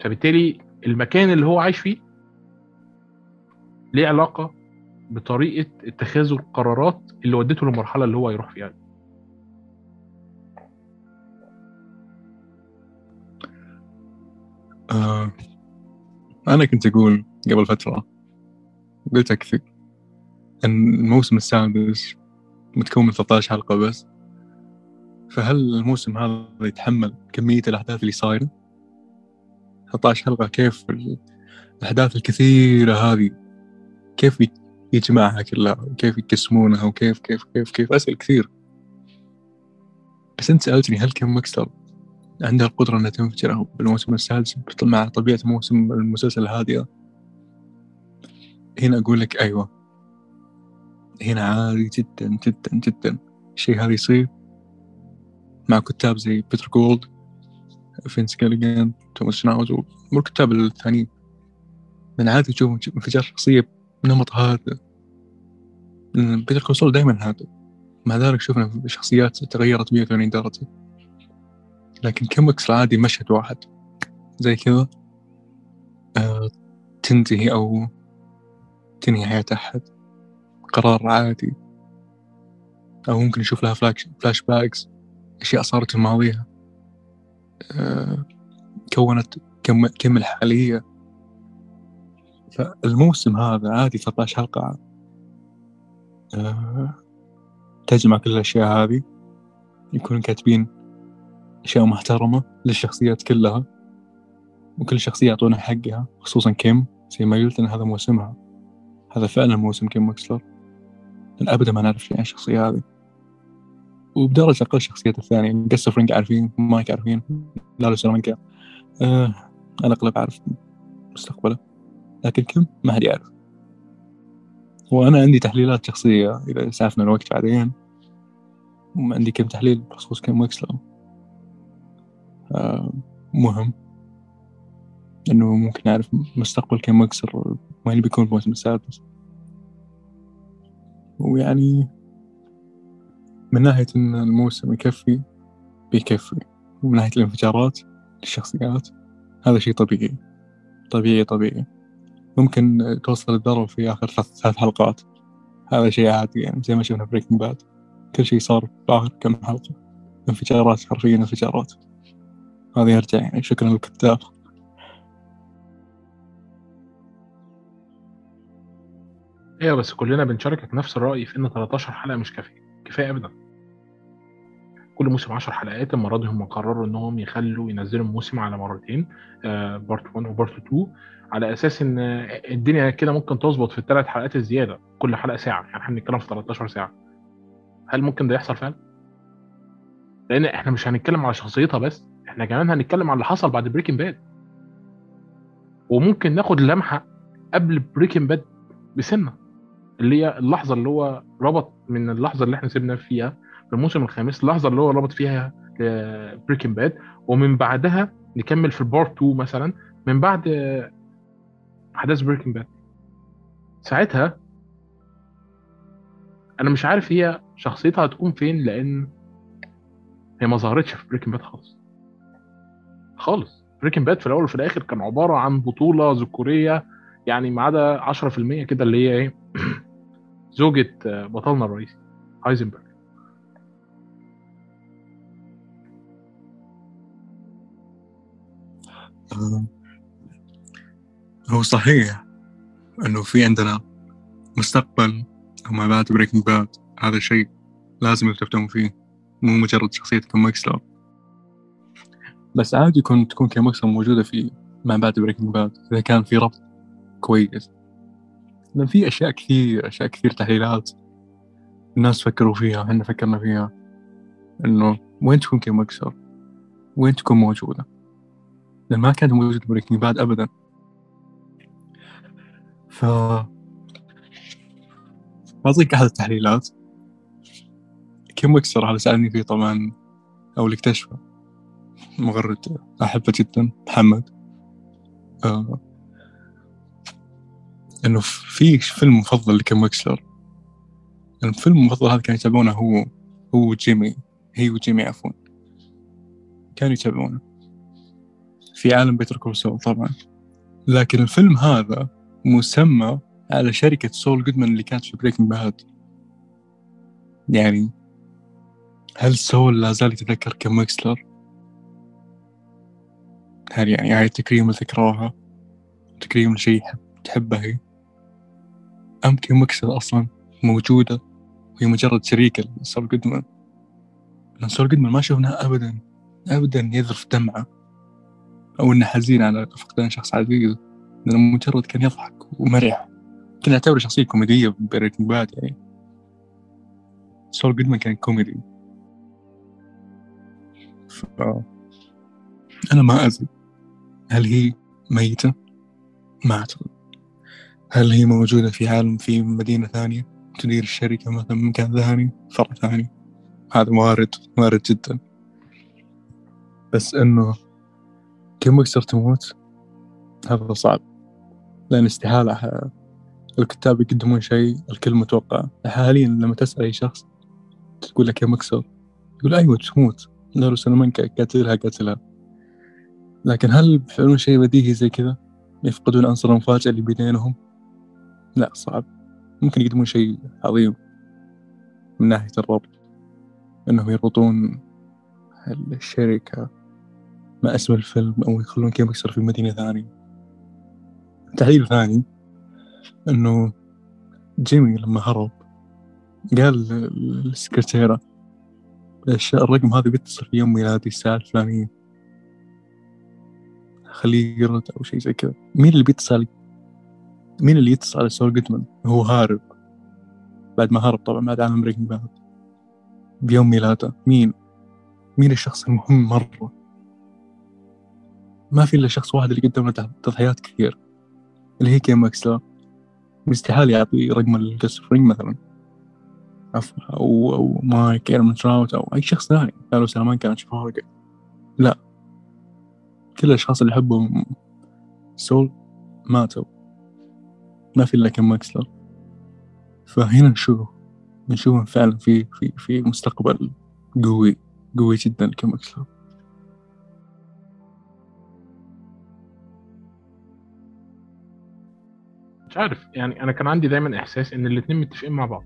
فبالتالي المكان اللي هو عايش فيه ليه علاقة بطريقة اتخاذه القرارات اللي ودته للمرحله اللي هو يروح فيها آه أنا كنت أقول قبل فترة قلت أكثر أن الموسم السادس متكون من 13 حلقة بس فهل الموسم هذا يتحمل كمية الأحداث اللي صايرة؟ 13 حلقة كيف الأحداث الكثيرة هذه كيف يجمعها كلها وكيف يقسمونها وكيف كيف كيف كيف أسئلة كثير بس أنت سألتني هل كم مكسر عندها القدرة أنها تنفجر بالموسم السادس مع طبيعة موسم المسلسل الهادئة. هنا أقول لك أيوة. هنا عادي جدا جدا جدا. الشيء هذا يصير مع كتاب زي بيتر جولد فينس جيليجان توماس شناوز والكتاب الثانيين من عادي تشوف انفجار شخصية بنمط هذا Better Call Saul دائما هادئ مع ذلك شفنا شخصيات تغيرت 180 درجة. لكن كيم ويكسلر عادي مشهد واحد. زي كذا. آه تنتهي أو تنهي حياة أحد. قرار عادي. أو ممكن نشوف لها flash, flashbacks أشياء صارت في ماضيها آه كونت كيم, كيم الحالية. فالموسم هذا عادي 13 حلقة. آه تجمع كل الأشياء هذه. يكونوا كاتبين أشياء محترمة للشخصيات كلها وكل شخصية يعطونها حقها خصوصا كيم زي ما قلت إن هذا موسمها. هذا فعلا موسم كيم ويكسلر أبدا ما نعرف شيء عن الشخصية هذه. وبدرجة أقل الشخصيات الثانية يعني قصة فرينج عارفين مايك عارفين لالو سلامانكا آه أنا أغلب أعرف مستقبله. لكن كيم ما حد يعرف. وأنا عندي تحليلات شخصية إذا سعفنا الوقت بعدين. عندي كم تحليل بخصوص كم ماكسلر آه مهم. إنه ممكن نعرف مستقبل كم مكسر وين بيكون الموسم السادس ويعني من ناحية إن الموسم يكفي بيكفي. ومن ناحية الانفجارات للشخصيات هذا شيء طبيعي. طبيعي طبيعي. ممكن توصل الذروة في آخر ثلاث حلقات. هذا شيء عادي يعني زي ما شفنا Breaking Bad كل شيء صار في آخر كم حلقة. انفجارات حرفيا انفجارات. هذا يرجع يعني شكرا للكتاب. أيوه بس كلنا بنشاركك نفس الرأي في إن 13 حلقة مش كافية. كفاية ابدا. كل موسم 10 حلقات المرة دي هم قرروا إنهم يخلوا ينزلوا الموسم على مرتين part 1 و part 2 على أساس إن الدنيا كده ممكن تظبط في الثلاث حلقات الزيادة كل حلقة ساعة. يعني إحنا بنتكلم في 13 ساعة. هل ممكن ده يحصل فعلا؟ لأن إحنا مش هنتكلم على شخصيتها بس. إحنا كمان هنتكلم على اللي حصل بعد Breaking Bad وممكن ناخد لمحة قبل Breaking Bad بسنة اللي هي اللحظة اللي هو ربط من اللحظة اللي إحنا سيبنا فيها في الموسم الخامس اللحظه اللي هو ربط فيها Breaking Bad ومن بعدها نكمل في ال part 2 مثلا من بعد أحداث Breaking Bad ساعتها أنا مش عارف هي شخصيتها هتكون فين لأن هي ما ظهرتش في Breaking Bad خالص. خالص. Breaking Bad في الأول وفي الآخر كان عبارة عن بطولة ذكورية يعني ما عدا 10% كده اللي هي إيه؟ زوجة بطلنا الرئيسي هايزنبرج هو صحيح إنه في عندنا مستقبل وما بعد Breaking Bad هذا شيء لازم يرتبطون فيه مو مجرد شخصية كيم ويكسلر بس عادي يكون تكون كيم ويكسلر موجودة في ما بعد Breaking Bad إذا كان في ربط كويس. لأن في أشياء كثير أشياء كثير تحليلات الناس فكروا فيها إحنا فكرنا فيها. إنه وين تكون كيم ويكسلر وين تكون موجودة؟ لأن ما كانت موجودة Breaking Bad أبدا. ف بعطيك أحد التحليلات. كيم ويكسلر هذا سألني فيه طبعا أو اللي اكتشفه مغرد أحبه جدا. محمد. آه. إنه في فيلم مفضل لكيم ويكسلر الفيلم المفضل هذا كان يتابعونه هو هو جيمي هي وجيمي عفوا. كانوا يتابعونه. في عالم Better Call Saul طبعا. لكن الفيلم هذا مسمى على شركة سول جودمان اللي كانت في Breaking Bad يعني هل سول لا زال يتذكر كيم ويكسلر؟ هل يعني هاي تكريم لذكراها تكريم لشيء تحبه هي؟ أم كيم ويكسلر أصلا موجودة وهي مجرد شريكة لسول جودمان لأن سول جودمان ما شفناها أبدا. أبدا يذرف دمعة. أو إنه حزين على فقدان شخص عزيز. لأنه مجرد كان يضحك ومرح. كنا نعتبره شخصية كوميدية Breaking Bad يعني سول جودمان كان كوميدي. ف... أنا ما أدري هل هي ميتة؟ ما أعتقد. هل هي موجودة في عالم في مدينة ثانية؟ تدير الشركة مثلا مكان ثاني؟ فرع ثاني؟ هذا وارد وارد جدا. بس إنه كم أكثر تموت؟ هذا صعب. لأن استحالة الكتاب يقدمون شيء الكل متوقع. حاليا لما تسأل أي شخص تقول لك يا مكسر يقول أيوة تموت. لو سلمان قاتلها قاتلها. لكن هل بيفعلون شيء بديهي زي كذا؟ يفقدون عنصر المفاجأة اللي بينهم لا صعب. ممكن يقدمون شيء عظيم من ناحية الربط. إنهم يربطون الشركة مع اسم الفيلم أو يخلون كيف يكسر في مدينة ثانية. تحليل ثاني إنه جيمي لما هرب قال للسكرتيرة الرقم هذا بيتصل في يوم ميلادي الساعة الفلانية خليه يرد أو شيء زي كذا. مين اللي بيتصل؟ مين اللي يتصل سول جودمان هو هارب. بعد ما هرب طبعا بعد عالم Breaking Bad بيوم ميلاده. مين؟ مين الشخص المهم مرة؟ ما في إلا شخص واحد اللي قدم له تضحيات كثير. اللي هي كيم ويكسلر استحالة يعطي رقم لجس فرينج مثلا. عفوا أو أو مايك إيرمنتراوت أو أي شخص ثاني. لالو سالامانكا فارقة لا. كل الأشخاص اللي يحبوا سول ماتوا. ما في إلا كيم ويكسلر فهنا نشوف نشوف فعلا في في في مستقبل قوي قوي جدا لكم ماكسلر مش عارف يعني أنا كان عندي دايما إحساس إن الاتنين متفقين مع بعض.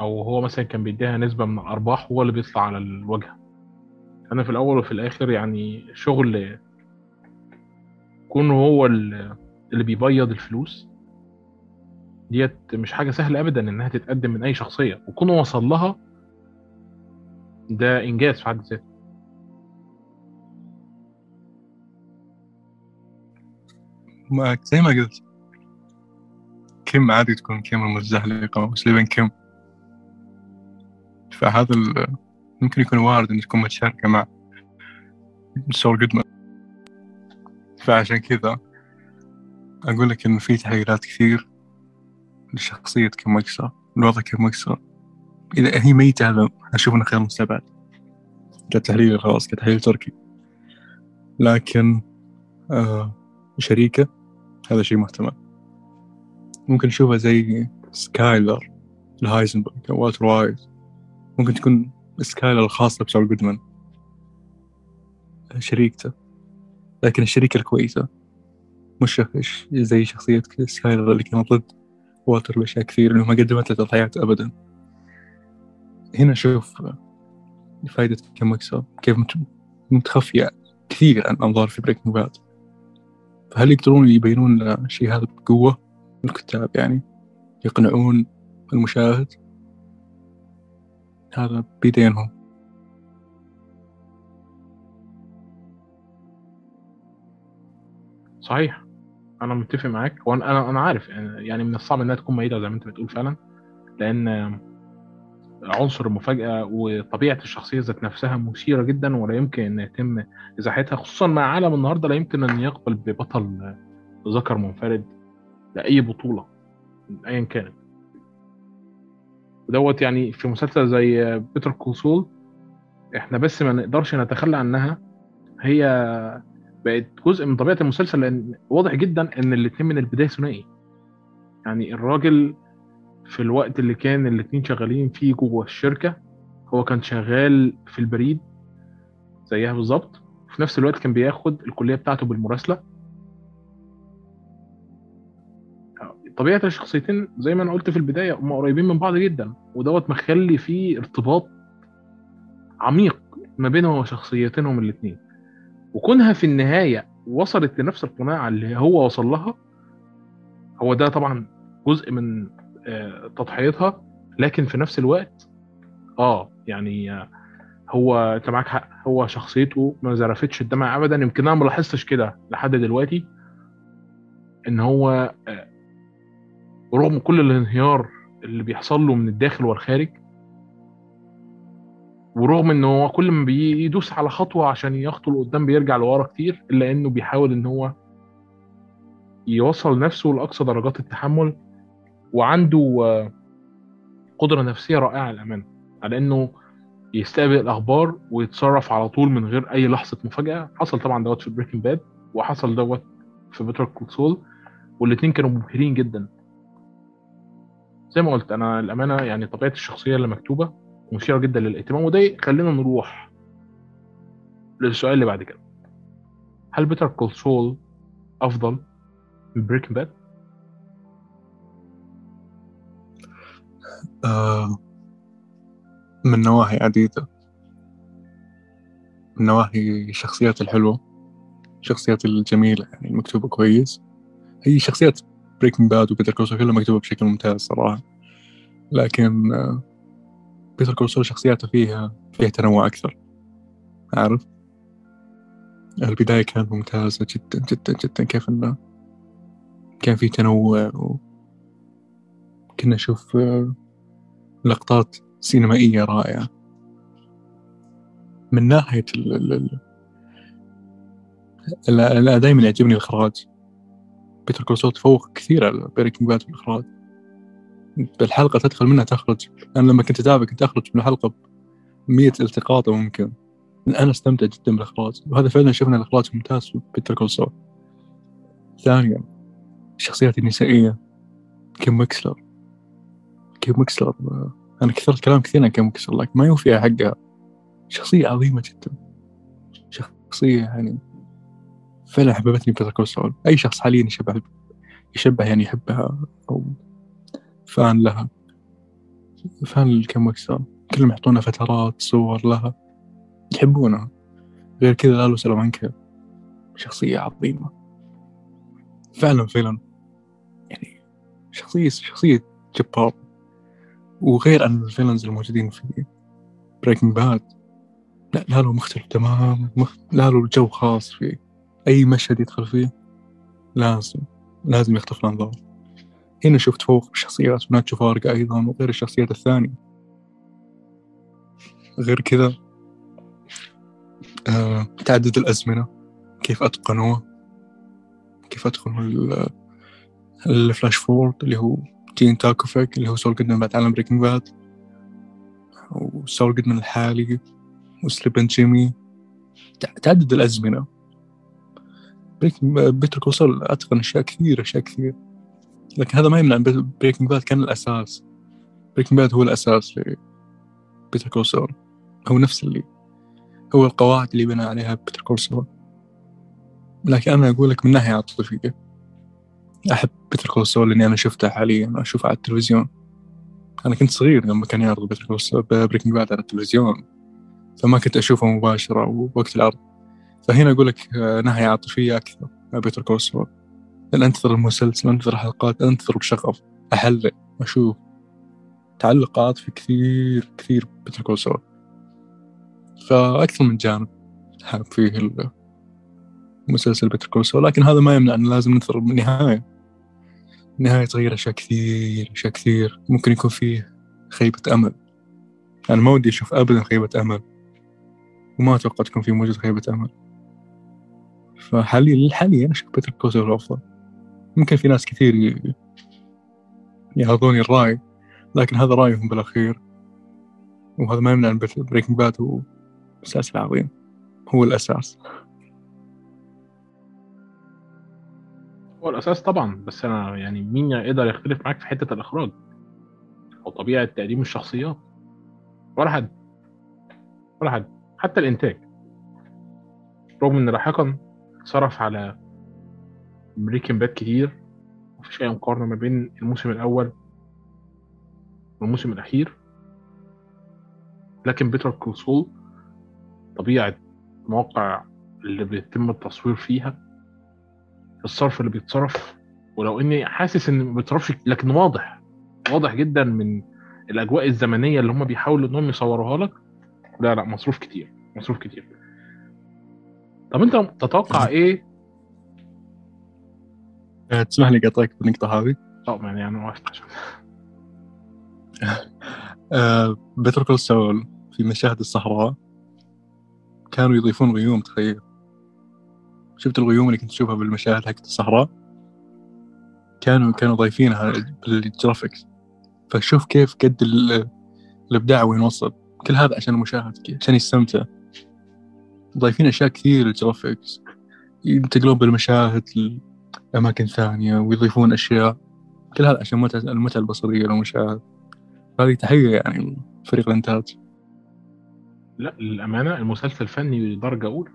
أو هو مثلا كان بيديها نسبة من الأرباح هو اللي بيطلع على الواجهه أنا في الأول وفي الآخر يعني شغل كونه هو اللي بيبيض الفلوس. ديت مش حاجة سهلة ابدا إنها تتقدم من أي شخصية وكونه وصل لها ده إنجاز في حد ذاته. ما زي ما قلت كم عادي تكون كم المزحلقة وسليبن كم فهذا ممكن يكون وارد إن تكون متشاركة مع سول جودمان. فعشان كذا أقول لك إن في تحليلات كثير لشخصية كيم ويكسلر الوضع كيم ويكسلر إذا هي ميتة هذا أشوف إنه خيار مستبعد. كتحليل خلاص كتحليل تركي. لكن آه شريكة هذا شيء محتمل. ممكن نشوفها زي سكايلر لهايزنبرغ أو والتر وايت ممكن تكون سكايلر الخاصة بسول جودمان. شريكته. لكن الشريكة الكويسة مش زي شخصية سكايلر اللي كانت ضد والتر بأشياء كثير إنه ما قدمت له تضحيات أبدا. هنا شوف فائدة كيم ويكسلر كيف متخفية كثير عن أنظار في Breaking Bad. فهل يقدرون يبينون الشيء هذا بقوة؟ الكتاب يعني يقنعون المشاهد؟ هذا بيدينهم صحيح. أنا متفق معاك وأنا أنا أنا عارف. يعني من الصعب إنها تكون ميته زي ما أنت بتقول فعلا. لأن عنصر المفاجاه وطبيعة الشخصية ذات نفسها مثيرة جدا ولا يمكن إن يتم إزاحتها خصوصا مع عالم النهارده لا يمكن أن يقبل ببطل ذكر منفرد لأي بطولة ايا كانت. ودوت يعني في مسلسل زي Better Call Saul إحنا بس ما نقدرش نتخلى عنها. هي بقت جزء من طبيعة المسلسل لأن واضح جدا إن الاثنين من البداية ثنائي. يعني الراجل في الوقت اللي كان الاثنين شغالين فيه جوه الشركة هو كان شغال في البريد زيها بالظبط. في نفس الوقت كان بياخد الكلية بتاعته بالمراسلة. طبيعة الشخصيتين زي ما أنا قلت في البداية هم قريبين من بعض جدا ودوت مخلي فيه ارتباط عميق ما بينهم وشخصيتينهم الاثنين وكونها في النهاية وصلت لنفس القناعة اللي هو وصل لها هو ده طبعا جزء من تضحيتها لكن في نفس الوقت آه يعني هو أنت معاك حق هو شخصيته ما زرفتش الدمع ابدا يمكن أنا ما لاحظتش كده لحد دلوقتي إن هو رغم كل الانهيار اللي بيحصل له من الداخل والخارج ورغم إن هو كل ما بيدوس على خطوة عشان يخطو لقدام بيرجع لورا كتير إلا إنه بيحاول إن هو يوصل نفسه لأقصى درجات التحمل وعنده قدرة نفسية رائعة للأمانة على إنه يستقبل الأخبار ويتصرف على طول من غير أي لحظة مفاجأة. حصل طبعا دوت في Breaking Bad وحصل دوت في Better Call Saul كانوا مبهرين جدا. زي ما قلت أنا الأمانة يعني طبيعة الشخصية اللي مكتوبة مثيرة جدا للاهتمام وده يخلينا نروح للسؤال اللي بعد كده. هل Better Call Saul أفضل من Breaking Bad؟ آه من نواحي عديدة. من نواحي الشخصيات الحلوة الشخصيات الجميلة يعني المكتوبة كويس. هي شخصيات Breaking Bad و Better Call Saul كلها مكتوبة بشكل ممتاز صراحة. لكن آه Better Call Saul شخصياته فيها فيها تنوع أكثر. عارف؟ البداية كانت ممتازة جدا جدا جدا. كيف إنه كان في تنوع و... كنا نشوف لقطات سينمائية رائعة. من ناحية ال ال ال دائما يعجبني الإخراج. Better Call Saul تفوق كثير على Breaking Bad في الإخراج بالحلقة تدخل منها تخرج. أنا لما كنت أتابع كنت أخرج من الحلقة بمية التقاط ممكن. أنا أستمتع جدا بالإخراج. وهذا فعلا شفنا الإخراج ممتاز في Better Call Saul ثانيا الشخصيات النسائية. كيم ويكسلر كيم ويكسلر أنا كثرت كلام كثير عن كيم ويكسلر لكن ما يوفي حقها شخصية عظيمة جدا. شخصية يعني فعلا حببتني Better Call Saul أي شخص حاليا يشبه يشبه يعني يحبها أو fan لها. fan لكيم ويكسلر كلهم يحطونها فترات صور لها. يحبونها. غير كذا لالو سلامنكا. شخصية عظيمة. فعلا فعلا. يعني شخصية شخصية جبار وغير أن ال villains الموجودين في Breaking Bad لا لالو مختلف تماما. مخ... لالو جو خاص فيه. أي مشهد يدخل فيه لازم لازم يخطف الأنظار هنا شفت تفوق الشخصيات وناتشو فارق أيضا وغير الشخصيات الثانية. غير كذا آه، تعدد الأزمنة كيف أتقنوه كيف أتقنوا ال flash forward اللي هو جين تاكوفيك اللي هو سول جودمان بعد عالم Breaking Bad وسول جودمان الحالي و Slippin' Jimmy تعدد الأزمنة. Better Call Saul أتقن أشياء كثير أشياء كثير لكن هذا ما يمنع Breaking Bad كان الأساس. Breaking Bad هو الأساس ل Better Call Saul هو نفس اللي هو القواعد اللي بنى عليها Better Call Saul لكن أنا أقول لك من ناحية عاطفية أحب Better Call Saul لأني أنا شفته حاليا أشوفه على التلفزيون. أنا كنت صغير لما كان يعرض Better Call Saul Breaking Bad على التلفزيون. فما كنت أشوفه مباشرة ووقت العرض. فهنا أقول لك ناحية عاطفية أكثر. Better Call Saul أنتظر المسلسل؟ أنتظر الحلقات؟ أنتظر بشغف أحلل أشوف. تعلقات في كثير كثير بيتر كورسول فأكثر من جانب حاب فيه مسلسل بيتر كورسول لكن هذا ما يمنع أن لازم ننتظر النهاية. النهاية تغير أشياء كثير أشياء كثير. ممكن يكون فيه خيبة أمل. أنا ما ودي أشوف أبدا خيبة أمل. وما أتوقع تكون في موجود خيبة أمل. فحاليا للحالي أنا أشوف Better Call Saul أفضل. ممكن في ناس كثير يخالفوني الرأي لكن هذا رأيهم بالأخير. وهذا ما يمنع أن Breaking Bad هو مسلسل عظيم. هو الأساس. هو الأساس طبعا بس أنا يعني مين يقدر يختلف معاك في حتة الإخراج؟ أو طبيعة تقديم الشخصيات. ولا حد. ولا حد. حتى الإنتاج. رغم إن لاحقا صرف على Breaking Bad كتير. مفيش أي مقارنة ما بين الموسم الأول والموسم الأخير. لكن Better Call Saul طبيعة المواقع اللي بيتم التصوير فيها الصرف اللي بيتصرف. ولو إني حاسس إن ما بيتصرفش لكن واضح واضح جدا من الأجواء الزمنية اللي هم بيحاولوا إنهم يصوروها لك. لا لا مصروف كتير مصروف كتير. طب انت تتوقع إيه؟ أه، تسمح لي قطعك بالنقطة هذه؟ آه يعني أنا وقفت عشان بتر كول سول في مشاهد الصحراء كانوا يضيفون غيوم تخيل. شفت الغيوم اللي كنت تشوفها بالمشاهد حقت الصحراء؟ كانوا كانوا ضايفينها بال graphics. فشوف كيف قد الإبداع وين وصل. كل هذا عشان المشاهد عشان يستمتع. ضايفين أشياء كثير ال graphics ينتقلون بالمشاهد لأماكن ثانية ويضيفون أشياء. كل هذا عشان المتعة البصرية للمشاهد. هذه تحية يعني فريق الإنتاج. لا للأمانة المسلسل فني درجة أولى.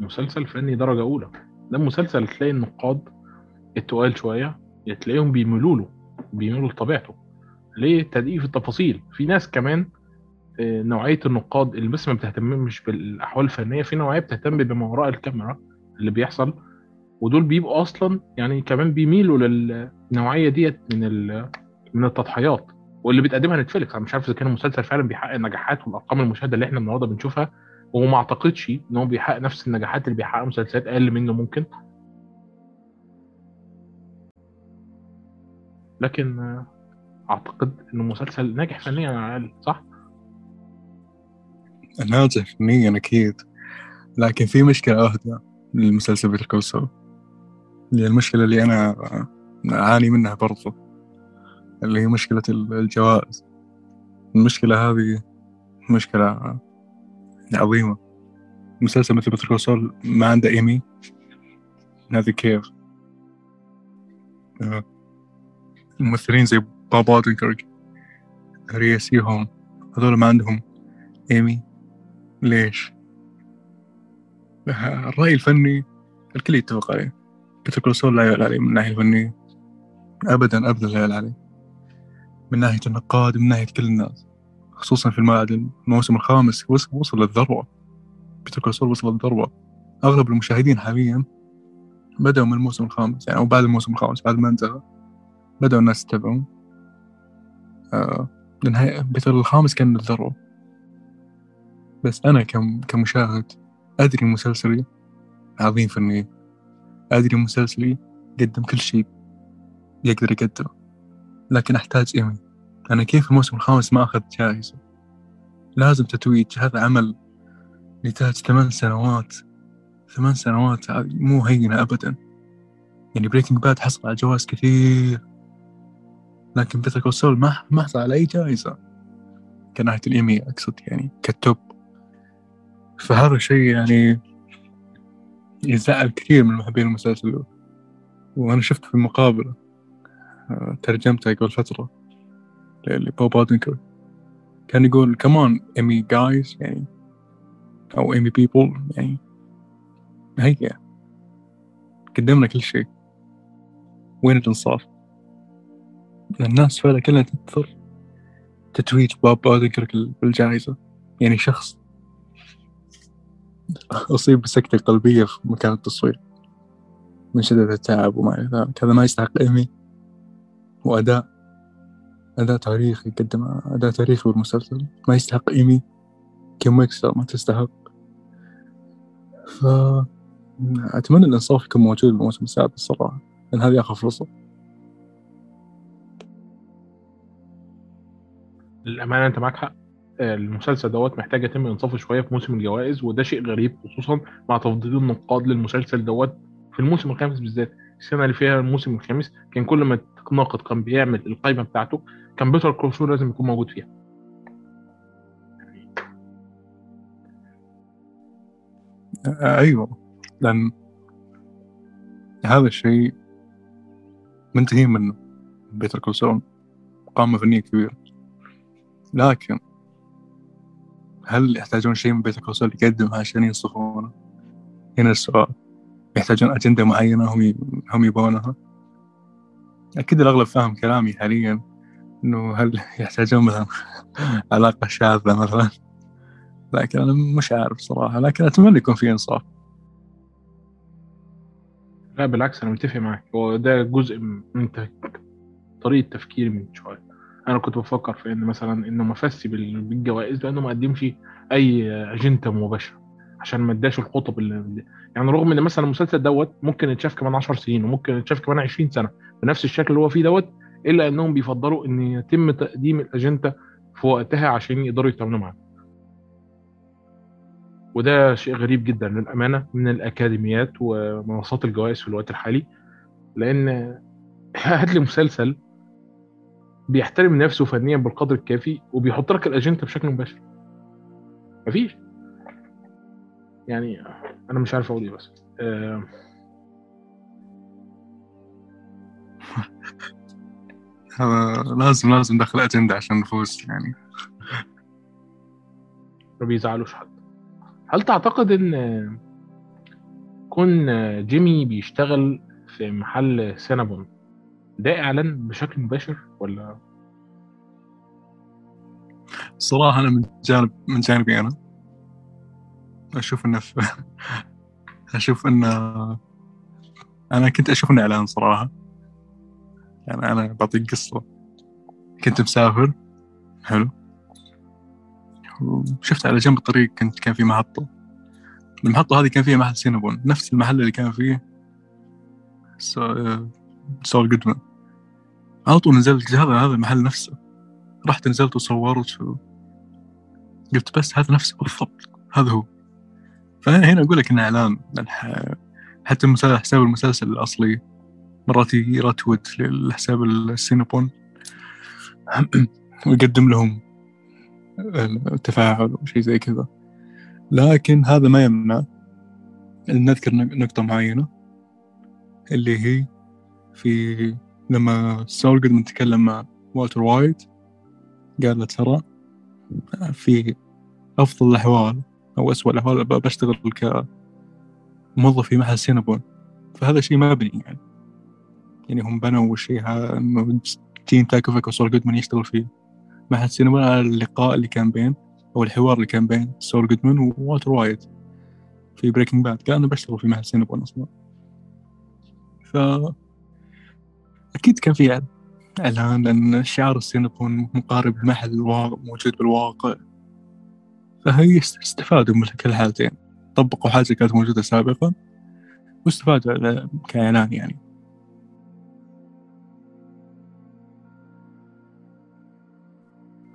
مسلسل فني درجة أولى. ده مسلسل تلاقي النقاد التقال شوية تلاقيهم بيميلوا له بيميلوا لطبيعته. ليه؟ تدقيق في التفاصيل. في ناس كمان آه، نوعية النقاد اللي بس ما بتهتمش بالأحوال الفنية في نوعية بتهتم بما وراء الكاميرا اللي بيحصل ودول بيبقوا أصلا يعني كمان بيميلوا للنوعية ديت من من التضحيات واللي بتقدمها نتفليكس أنا مش عارف إذا كان المسلسل فعلا بيحقق النجاحات والأرقام المشاهدة اللي إحنا النهارده بنشوفها وما أعتقدش إن هو بيحقق نفس النجاحات اللي بيحققها مسلسلات أقل منه ممكن لكن أعتقد إنه مسلسل ناجح فنيا على الأقل صح؟ ناجح فنيا أكيد. لكن في مشكلة أهدى للمسلسل بيتر كول اللي المشكلة اللي أنا أعاني منها برضو. اللي هي مشكلة الجوائز. المشكلة هذه مشكلة عظيمة. مسلسل مثل بتر سول ما عنده ايمي هذه كيف؟ آه، ممثلين زي باب أودنكرك ريا سيهوم هذول ما عندهم ايمي ليش؟ الرأي الفني الكل يتفق عليه. بيتر سول لا يعلى عليه من الناحية الفنية. أبدا أبدا لا يعلى عليه. من ناحية النقاد من ناحية كل الناس. خصوصا في المعدن الموسم الخامس وصل للذروة Better Call Saul وصل للذروة أغلب المشاهدين حاليا بدأوا من الموسم الخامس يعني أو بعد الموسم الخامس بعد ما انتهى بدأوا الناس يتابعون. آه لأن بيتر الخامس كان الذروة. بس أنا كم كمشاهد أدري مسلسلي عظيم فنيا أدري مسلسلي قدم كل شيء يقدر يقدمه لكن أحتاج إيمي. أنا كيف الموسم الخامس ما أخذ جائزة؟ لازم تتويج. هذا عمل نتاج ثمان سنوات. ثمان سنوات مو هينة أبدا. يعني Breaking Bad حصل على جوائز كثير. لكن Better Call Saul ما ما حصل على أي جائزة. كناحية الإيمي أقصد يعني ك top. فهذا الشيء يعني يزعل كثير من محبين المسلسل. وأنا شفت في المقابلة آه، ترجمتها قبل فترة لبوب اودنكر كان يقول كمان ايمي جايز يعني أو ايمي بيبول يعني. هيا قدمنا كل شيء. وين الانصاف؟ الناس فعلا كلها تنتظر تتويج بوب اودنكر بالجائزة. يعني شخص أصيب بسكتة قلبية في مكان التصوير. من شدة التعب وما إلى ذلك. هذا ما يستحق إيمي وأداء. أداء تاريخي قدم أداء تاريخي بالمسلسل. ما يستحق إيمي كيم ما تستحق. ف أتمنى الإنصاف يكون موجود بالموسم السادس الصراحة. لأن هذه آخر فرصة. للأمانة أنت معاك حق. المسلسل دوت محتاج يتم انصافه شوية في موسم الجوائز وده شيء غريب خصوصا مع تفضيل النقاد للمسلسل دوت في الموسم الخامس بالذات. السنة اللي فيها الموسم الخامس كان كل ما ناقد كان بيعمل القائمه بتاعته كان بيتر كروسور لازم يكون موجود فيها. أيوه لأن هذا الشيء منتهي منه Better Call Saul قامه فنية كبيرة. لكن هل يحتاجون شيء من Better Call Saul يقدمها عشان ينصفونه؟ هنا السؤال. يحتاجون أجندة معينة هم هم يبونها أكيد الأغلب فاهم كلامي حاليا إنه هل يحتاجون مثلا علاقة شاذة مثلا؟ لكن أنا مش عارف صراحة لكن أتمنى يكون في إنصاف. لا بالعكس أنا متفق معك. هو ده جزء من طريقة تفكيري من شوية. أنا كنت بفكر في ان مثلا انه مفسي بالجوائز لأنه ما قدمش اي اجنده مباشرة عشان ما اداش الخطب اللي يعني رغم ان مثلا المسلسل دوت ممكن يتشاف كمان 10 سنين وممكن يتشاف كمان 20 سنة بنفس الشكل اللي هو فيه دوت إلا إنهم بيفضلوا إن يتم تقديم الاجنده في وقتها عشان يقدروا يتعاملوا معاه. وده شيء غريب جدا للأمانة من الأكاديميات ومنصات الجوائز في الوقت الحالي لأن هات لي مسلسل بيحترم نفسه فنيا بالقدر الكافي وبيحط لك الأجندة بشكل مباشر. مفيش. يعني أنا مش عارف أقول إيه بس. آه. لازم لازم ندخل أجندة عشان نفوز يعني. ما بيزعلوش حد. هل تعتقد إن كون جيمي بيشتغل في محل سينابون ده إعلان بشكل مباشر ولا؟ صراحة أنا من جانب من جانبي أنا. أشوف إنه في أشوف إنه أنا كنت أشوف إنه إعلان صراحة. يعني أنا بعطيك قصة. كنت مسافر. حلو. وشفت على جنب الطريق كنت كان في محطة. المحطة هذه كان فيها محل سينابون. نفس المحل اللي كان فيه سول جودمان. على طول نزلت هذا هذا المحل نفسه. رحت نزلت وصورت قلت بس هذا نفسه بالضبط. هذا هو. فهنا أقول لك إنه إعلان حتى حساب المسلسل الأصلي مرات يرتوت للحساب السينابون ويقدم لهم التفاعل أو شيء زي كذا. لكن هذا ما يمنع نذكر نقطة معينة اللي هي في لما سول جودمان تكلم مع والتر وايت قال له ترى في أفضل الأحوال أو أسوأ الأحوال بشتغل كموظف في محل Cinnabon. فهذا شيء مبني يعني. يعني هم بنوا الشيء جين تاكوفيك وسول جودمان يشتغل في محل Cinnabon. على اللقاء اللي كان بين أو الحوار اللي كان بين سول جودمان ووالتر وايت في Breaking Bad قال أنا بشتغل في محل Cinnabon أصلا. ف أكيد كان في إعلان لأن شعار ال Cinnabon مقارب لمحل موجود بالواقع. فهي استفادوا من كل الحالتين. طبقوا حاجة كانت موجودة سابقا واستفادوا كإعلان يعني.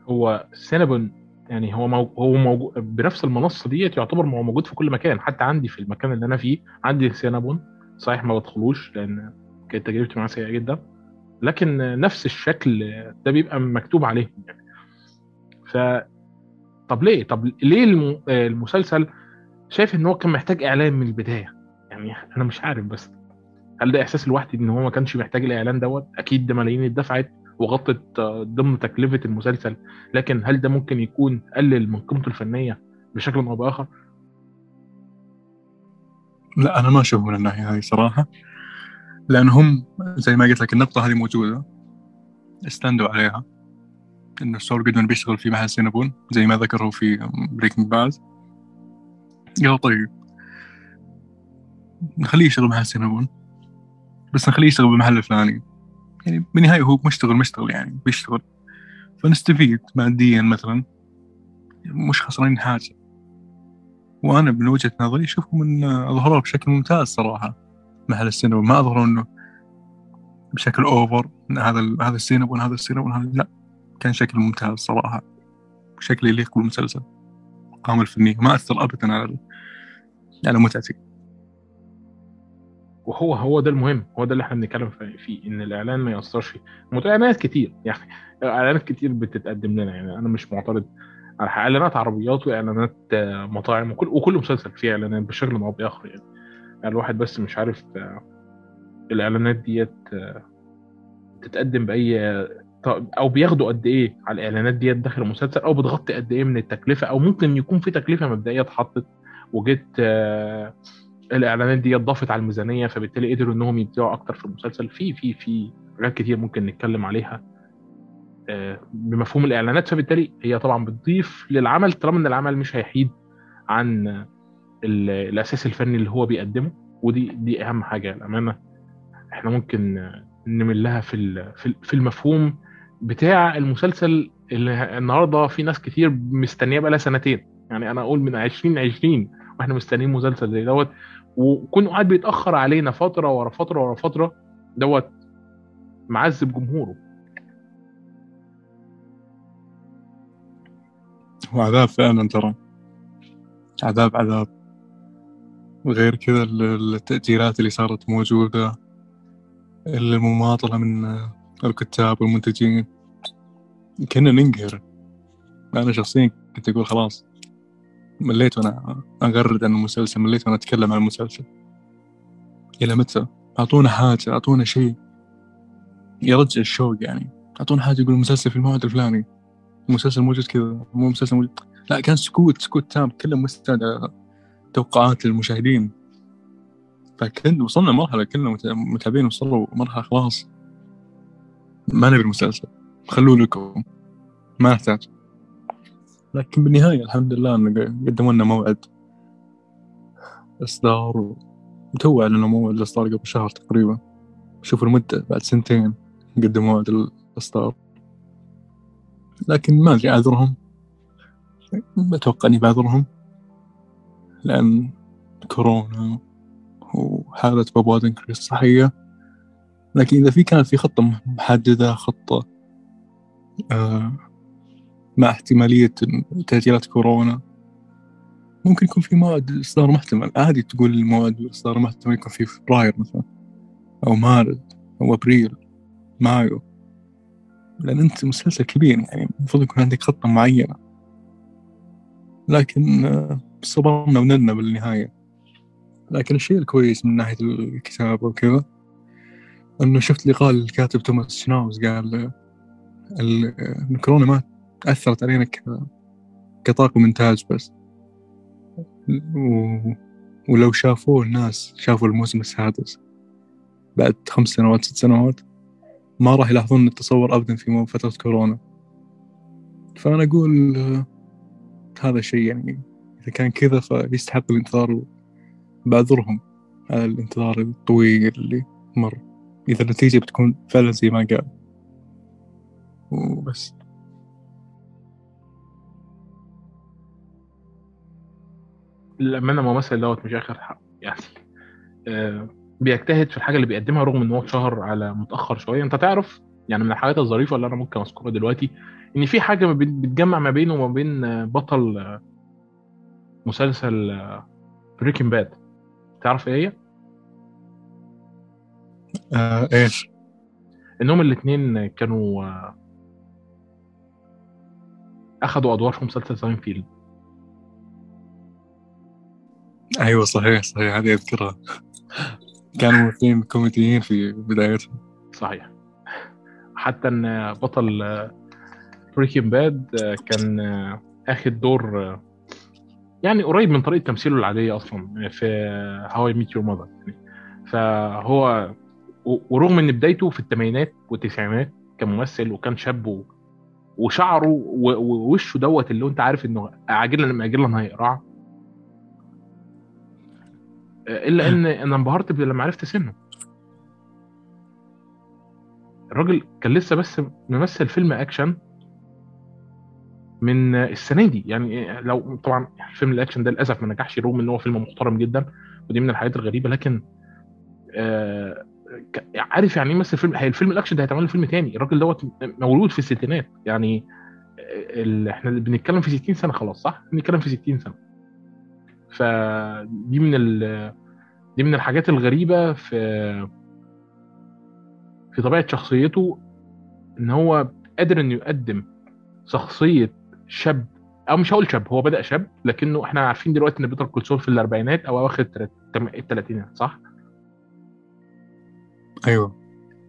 هو سينابون يعني هو مو... هو موجود بنفس المنصة ديت يعتبر موجود في كل مكان. حتى عندي في المكان اللي أنا فيه عندي سينابون. صحيح ما بدخلوش لأن كانت تجربتي معاه سيئة جدا. لكن نفس الشكل ده بيبقى مكتوب عليه يعني. ف طب ليه؟ طب ليه المسلسل شايف إن هو كان محتاج إعلان من البداية؟ يعني أنا مش عارف بس. هل ده إحساس لوحدي إن هو ما كانش محتاج الإعلان دوت؟ أكيد ده ملايين اتدفعت وغطت ضمن تكلفة المسلسل. لكن هل ده ممكن يكون قلل من قيمته الفنية بشكل أو بآخر؟ لا أنا ما أشوف من الناحية هذه صراحة. لأن هم زي ما قلت لك النقطة هذه موجودة. استندوا عليها. انه Saul Goodman بيشتغل في محل Cinnabon زي ما ذكروا في Breaking Bad قالوا طيب. نخليه يشتغل محل Cinnabon. بس نخليه يشتغل بالمحل الفلاني. يعني بالنهاية هو مشتغل مشتغل يعني بيشتغل. فنستفيد ماديا مثلا. مش خسرانين حاجة. وأنا من وجهة نظري أشوفهم إن أظهروه بشكل ممتاز صراحة. محل السينما. ما أظهروا إنه بشكل أوفر إن هذا هذا السينما هذا السينما هذا لا كان شكل ممتاز صراحة. بشكل يليق بالمسلسل. القامة الفنية ما أثر أبدا على على متعتي. وهو هو ده المهم. هو ده اللي إحنا بنتكلم فيه إن الإعلان ما يأثرش. اعلانات كتير. يعني إعلانات كتير بتتقدم لنا. يعني أنا مش معترض على إعلانات عربيات وإعلانات آه، مطاعم وكل وكل مسلسل فيه إعلانات بشكل أو بآخر يعني. يعني الواحد بس مش عارف الإعلانات ديت آه، تتقدم باي أو بياخدوا قد إيه على الإعلانات ديت داخل المسلسل أو بتغطي قد إيه من التكلفة أو ممكن يكون في تكلفة مبدئية اتحطت وجيت الإعلانات دي ضافت على الميزانية فبالتالي قدروا إنهم يبدعوا أكتر في المسلسل. في في في حاجات كتير ممكن نتكلم عليها بمفهوم الإعلانات فبالتالي هي طبعا بتضيف للعمل طالما إن العمل مش هيحيد عن الأساس الفني اللي هو بيقدمه ودي دي أهم حاجة الامانه إحنا ممكن نمل لها في في المفهوم بتاع المسلسل اللي النهارده في ناس كتير مستنيه بقى سنتين. يعني أنا أقول من 2020 وإحنا مستنيين مسلسل زي دوت. وكون قاعد بيتأخر علينا فترة ورا فترة ورا فترة دوت معذب جمهوره. هو عذاب فعلا ترى. عذاب عذاب. وغير كذا التأجيلات اللي صارت موجودة المماطلة من الكتاب والمنتجين. كنا ننقهر. أنا شخصيا كنت أقول خلاص مليت وأنا أغرد عن المسلسل مليت وأنا أتكلم عن المسلسل. إلى متى؟ أعطونا حاجة أعطونا شيء. يرجع الشوق يعني. أعطونا حاجة يقول المسلسل في الموعد الفلاني. المسلسل موجود كذا مو مسلسل موجود. لا كان سكوت سكوت تام. كله مستند توقعات المشاهدين. فكن وصلنا مرحلة كلنا متابعين وصلوا مرحلة خلاص. ما نبي المسلسل. خلوه لكم. ما نحتاج. لكن بالنهاية الحمد لله إن قدموا لنا موعد. إصدار وتو أعلنوا موعد الإصدار قبل شهر تقريبا. شوف المدة بعد سنتين قدموا موعد الإصدار. لكن ما أدري أعذرهم. أتوقع إني بعذرهم. لأن كورونا وحالة باب كريس صحية. لكن إذا في كانت في خطة محددة خطة آه مع احتمالية تأجيلات كورونا ممكن يكون في موعد إصدار محتمل. عادي تقول الموعد الإصدار محتمل يكون في فبراير مثلا أو مارس أو أبريل مايو. لأن أنت مسلسل كبير يعني المفروض يكون عندك خطة معينة. لكن آه، صبرنا ونلنا بالنهاية. لكن الشيء الكويس من ناحية الكتابة وكذا إنه شفت لقاء الكاتب توماس شناوز قال الكورونا ما أثرت علينا كطاقم إنتاج بس. و... ولو شافوه الناس شافوا الموسم السادس بعد خمس سنوات ست سنوات ما راح يلاحظون التصور أبدا في فترة كورونا. فأنا أقول هذا الشيء يعني إذا كان كذا فيستحق الانتظار بعذرهم على الانتظار الطويل اللي مر. إذا النتيجة بتكون فعلا زي ما قال. وبس للامانه الممثل دوت مش آخد حقه يعني آه بيجتهد في الحاجة اللي بيقدمها رغم إن هو اتشهر على متأخر شوية. أنت تعرف يعني من الحاجات الظريفة اللي أنا ممكن أذكرها دلوقتي إن في حاجة بتجمع ما بينه وما بين بطل مسلسل Breaking Bad تعرف إيه هي؟ آه إيش؟ إنهم الاثنين كانوا آه أخذوا أدوار في مسلسل ساينفيلد أيوه صحيح صحيح هذه أذكرها. كانوا ممثلين كوميديين في بدايتهم. صحيح. حتى إن بطل Breaking Bad كان أخذ دور يعني قريب من طريقة تمثيله العادية أصلا في How I Met Your Mother فهو ورغم إن بدايته في الثمانينات والتسعينات كممثل وكان شاب وشعره ووشه دوت اللي أنت عارف إنه عاجلا أم آجلا هيقرع. إلا إن أنا انبهرت لما عرفت سنه. الراجل كان لسه بس ممثل فيلم أكشن. من السنة دي. يعني لو طبعا فيلم الأكشن ده للأسف ما نجحش. رغم إن هو فيلم محترم جدا ودي من الحاجات الغريبة. لكن آه عارف يعني إيه مثل فيلم الفيلم الأكشن ده هيتعمل له فيلم تاني. الراجل دوت مولود في الستينات. يعني ال... إحنا بنتكلم في 60 سنة خلاص صح؟ بنتكلم في 60 سنة. فدي من ال... دي من الحاجات الغريبة في في طبيعة شخصيته. إن هو قادر إنه يقدم شخصية شاب أو مش هقول شاب هو بدأ شاب لكنه إحنا عارفين دلوقتي إن Better Call Saul في الأربعينات أو أواخر الثلاثينات صح؟ أيوه.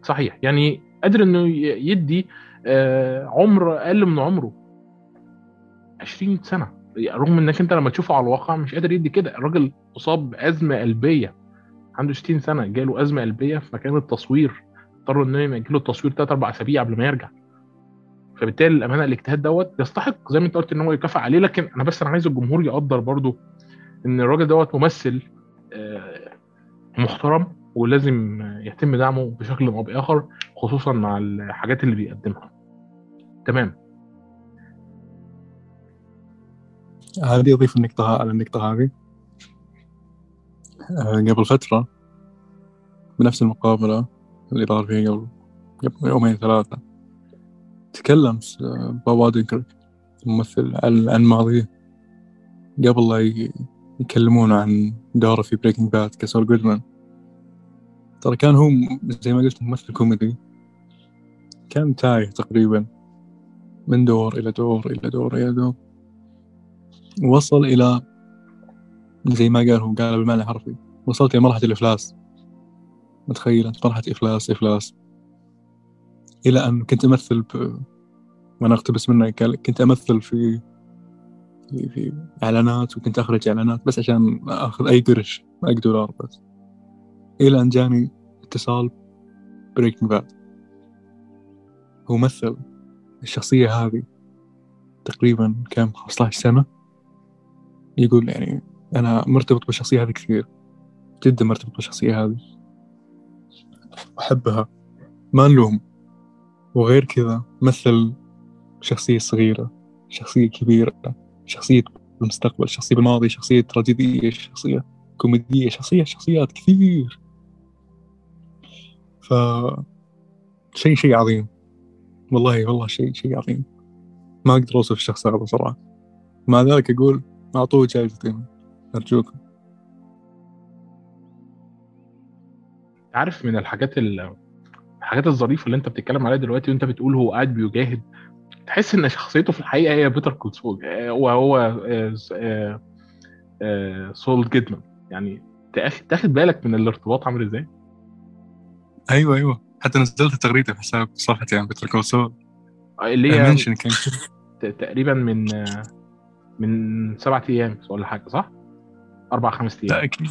صحيح. يعني قادر إنه يدي عمر أقل من عمره. 20 سنة. رغم إنك أنت لما تشوفه على الواقع مش قادر يدي كده. الراجل أصاب بازمه قلبية. عنده 60 سنة جاله أزمة قلبية في مكان التصوير. اضطروا إنه ياجلوا التصوير ثلاث أربع أسابيع قبل ما يرجع. فبالتالي الأمانة الاجتهاد دوت يستحق زي ما أنت قلت إن هو يكافئ عليه لكن أنا بس أنا عايز الجمهور يقدر برضو إن الراجل دوت ممثل محترم ولازم يتم دعمه بشكل أو بآخر خصوصا مع الحاجات اللي بيقدمها. تمام؟ هذه أضيف النقطه على النقطه هذه قبل فترة بنفس المقابلة اللي ظهر فيها قبل قبل يومين ثلاثة تكلم بوب وادنكرك الممثل عن ماضيه. قبل لا يكلمون عن دوره في Breaking Bad ك Saul Goodman. ترى كان هو زي ما قلت ممثل كوميدي. كان تايه تقريبا. من دور إلى دور إلى دور إلى دور. وصل إلى زي ما قال هو قال بالمعنى الحرفي وصلت إلى مرحلة الإفلاس. متخيل؟ أنت مرحلة إفلاس إفلاس. إلى أن كنت أمثل ب... وأنا أقتبس منه كنت أمثل في في, في إعلانات وكنت أخرج إعلانات بس عشان آخذ أي قرش أي دولار بس. إلى أن جاني اتصال Breaking Bad. هو مثل الشخصية هذه تقريبا كم؟ 15 سنة. يقول يعني أنا مرتبط بالشخصية هذه كثير. جدا مرتبط بالشخصية هذه. أحبها. ما نلوم. وغير كذا مثل شخصية صغيرة شخصية كبيرة شخصية بالمستقبل شخصية بالماضي شخصية تراجيدية شخصية كوميدية شخصية شخصيات كثير. ف شيء شيء عظيم. والله والله شيء شيء عظيم. ما أقدر أوصف الشخص هذا صراحة. مع ذلك أقول أعطوه جائزتين. أرجوكم. عارف من الحاجات الحاجات الظريفة اللي أنت بتتكلم عليها دلوقتي وأنت بتقول هو قاعد بيجاهد تحس إن شخصيته في الحقيقة هي Better Call Saul وهو Saul Goodman يعني تاخد بالك من الارتباط عامل إزاي؟ أيوه أيوه. حتى نزلت تغريدة في حساب صفحتي عن Better Call اللي هي كان تقريبا من من سبعة أيام ولا حاجة صح؟ أربع خمس أيام. لا أكيد.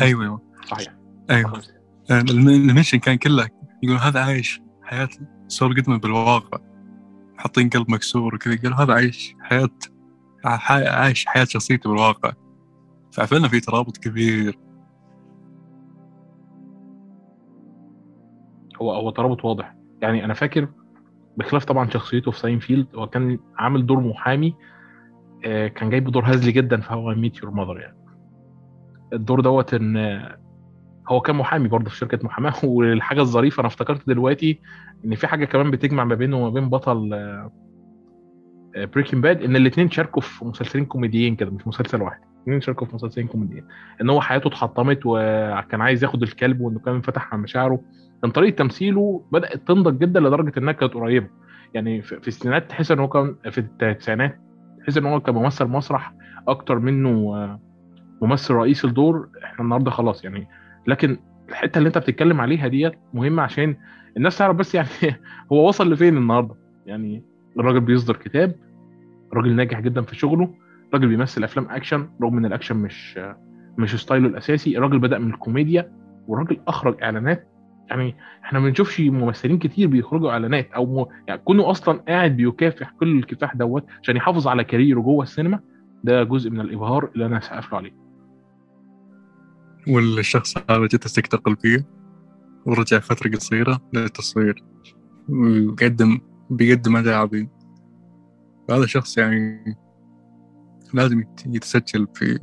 أيوه أيوه. صحيح. أيوه. ال mention كان كله يقول هذا عايش حياة Saul Goodman بالواقع حاطين قلب مكسور وكذا قال هذا عايش حياة عايش حياة شخصيته بالواقع. ففعلا في ترابط كبير. هو هو ترابط واضح. يعني أنا فاكر بخلاف طبعا شخصيته في ساينفيلد هو كان عامل دور محامي آه كان جايب دور هزلي جدا في How I Met Your Mother يعني. الدور دوت إن هو كان محامي برضه في شركة محاماة. والحاجة الظريفة أنا افتكرت دلوقتي إن في حاجة كمان بتجمع ما بينه وما بين بطل Breaking Bad إن الاثنين شاركوا في مسلسلين كوميديين كده مش مسلسل واحد. الاثنين شاركوا في مسلسلين كوميديين. إن هو حياته اتحطمت وكان عايز ياخد الكلب وإنه كان فتح عن مشاعره. كان طريقة تمثيله بدأت تنضج جدا لدرجة إنها كانت قريبة. يعني في السنينات تحس إن هو كان في التسعينات تحس إن هو كان ممثل مسرح أكتر منه ممثل رئيس الدور. إحنا النهارده خلاص يعني لكن الحتة اللي انت بتتكلم عليها ديت مهمة عشان الناس تعرف بس يعني هو وصل لفين النهارده. يعني الراجل بيصدر كتاب راجل ناجح جدا في شغله راجل بيمثل أفلام أكشن رغم إن الأكشن مش مش style ه الأساسي الراجل بدأ من الكوميديا وراجل أخرج إعلانات. يعني إحنا ما بنشوفش ممثلين كتير بيخرجوا إعلانات أو م... يعني كونه أصلا قاعد بيكافح كل الكفاح دوت عشان يحافظ على كاريره جوه السينما ده جزء من الإبهار اللي أنا سقف له عليه. والشخص هذا جته سكته قلبيه ورجع فترة قصيرة للتصوير. ويقدم بيقدم أداء عظيم. هذا شخص يعني لازم يتسجل في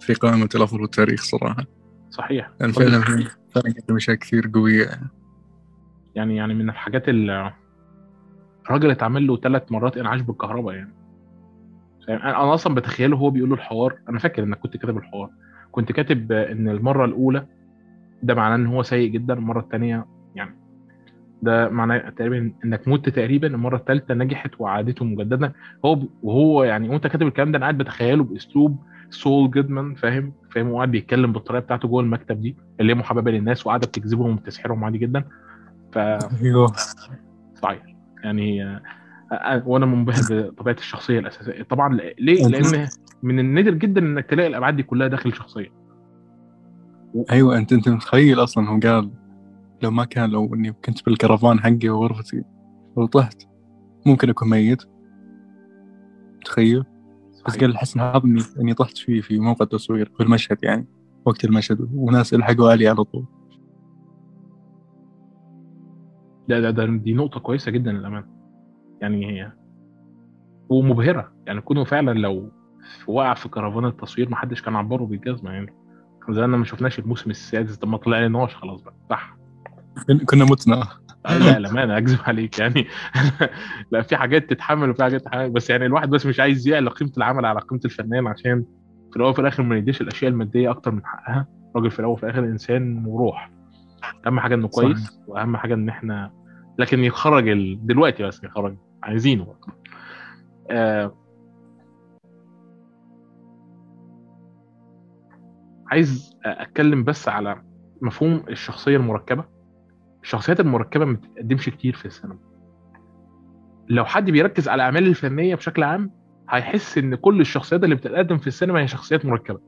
في قائمة الأفضل التاريخ صراحة. صحيح. يعني فعلا فعلا قدم أشياء كثير قوية. يعني يعني من الحاجات اللي الراجل اتعمل له ثلاث مرات إنعاش بالكهرباء يعني. أنا أصلا بتخيله هو بيقول له الحوار. أنا فاكر إنك كنت كاتب الحوار. كنت كاتب إن المرة الأولى ده معناه إن هو سيء جدا المرة الثانية يعني ده معناه تقريبا إنك مت تقريبا المرة الثالثه نجحت وعادته مجددا. هو وهو يعني وأنت كاتب الكلام ده أنا قاعد بتخيله بأسلوب سول جودمان فاهم؟ فاهم؟ وقاعد بيتكلم بالطريقة بتاعته جوه المكتب دي اللي هي محببة للناس وقاعدة بتجذبهم وتسحرهم عادي جدا. ف أيوه. صحيح. يعني وأنا منبهر بطبيعة الشخصية الأساسية. طبعا ليه؟ لأن من النادر جدا إنك تلاقي الأبعاد دي كلها داخل الشخصيه أيوه أنت أنت متخيل أصلا هو قال لو ما كان لو إني كنت بالكرفان حقي وغرفتي وطحت ممكن أكون ميت. تخيل بس قال الحسن هذا إني إني طحت فيه في موقع تصوير في المشهد يعني وقت المشهد وناس إلحقوا علي على طول. لا ده, ده دي نقطة كويسة جدا للأمانة. يعني هي ومبهرة يعني كونه فعلا لو وقع في كرفان التصوير محدش كان عبره بالجزمة يعني. زي ما شفناش الموسم السادس طب ما طلعناش خلاص بقى. صح. كنا متنا. لا لا أكذب عليك يعني. لا في حاجات تتحمل وفي حاجات تتحمل. بس يعني الواحد بس مش عايز يعلى قيمة العمل على قيمة الفنان عشان في الأول وفي الآخر ما يديش الأشياء المادية أكتر من حقها. راجل في الأول وفي الآخر إنسان وروح. أهم حاجة إنه كويس صحيح. وأهم حاجة إن إحنا لكن يخرج ال... دلوقتي بس يخرج. عايزينه. آه... عايز أتكلم بس على مفهوم الشخصية المركبة. الشخصيات المركبة ما بتتقدمش كتير في السينما. لو حد بيركز على الأعمال الفنية بشكل عام هيحس إن كل الشخصيات اللي بتتقدم في السينما هي شخصيات مركبة.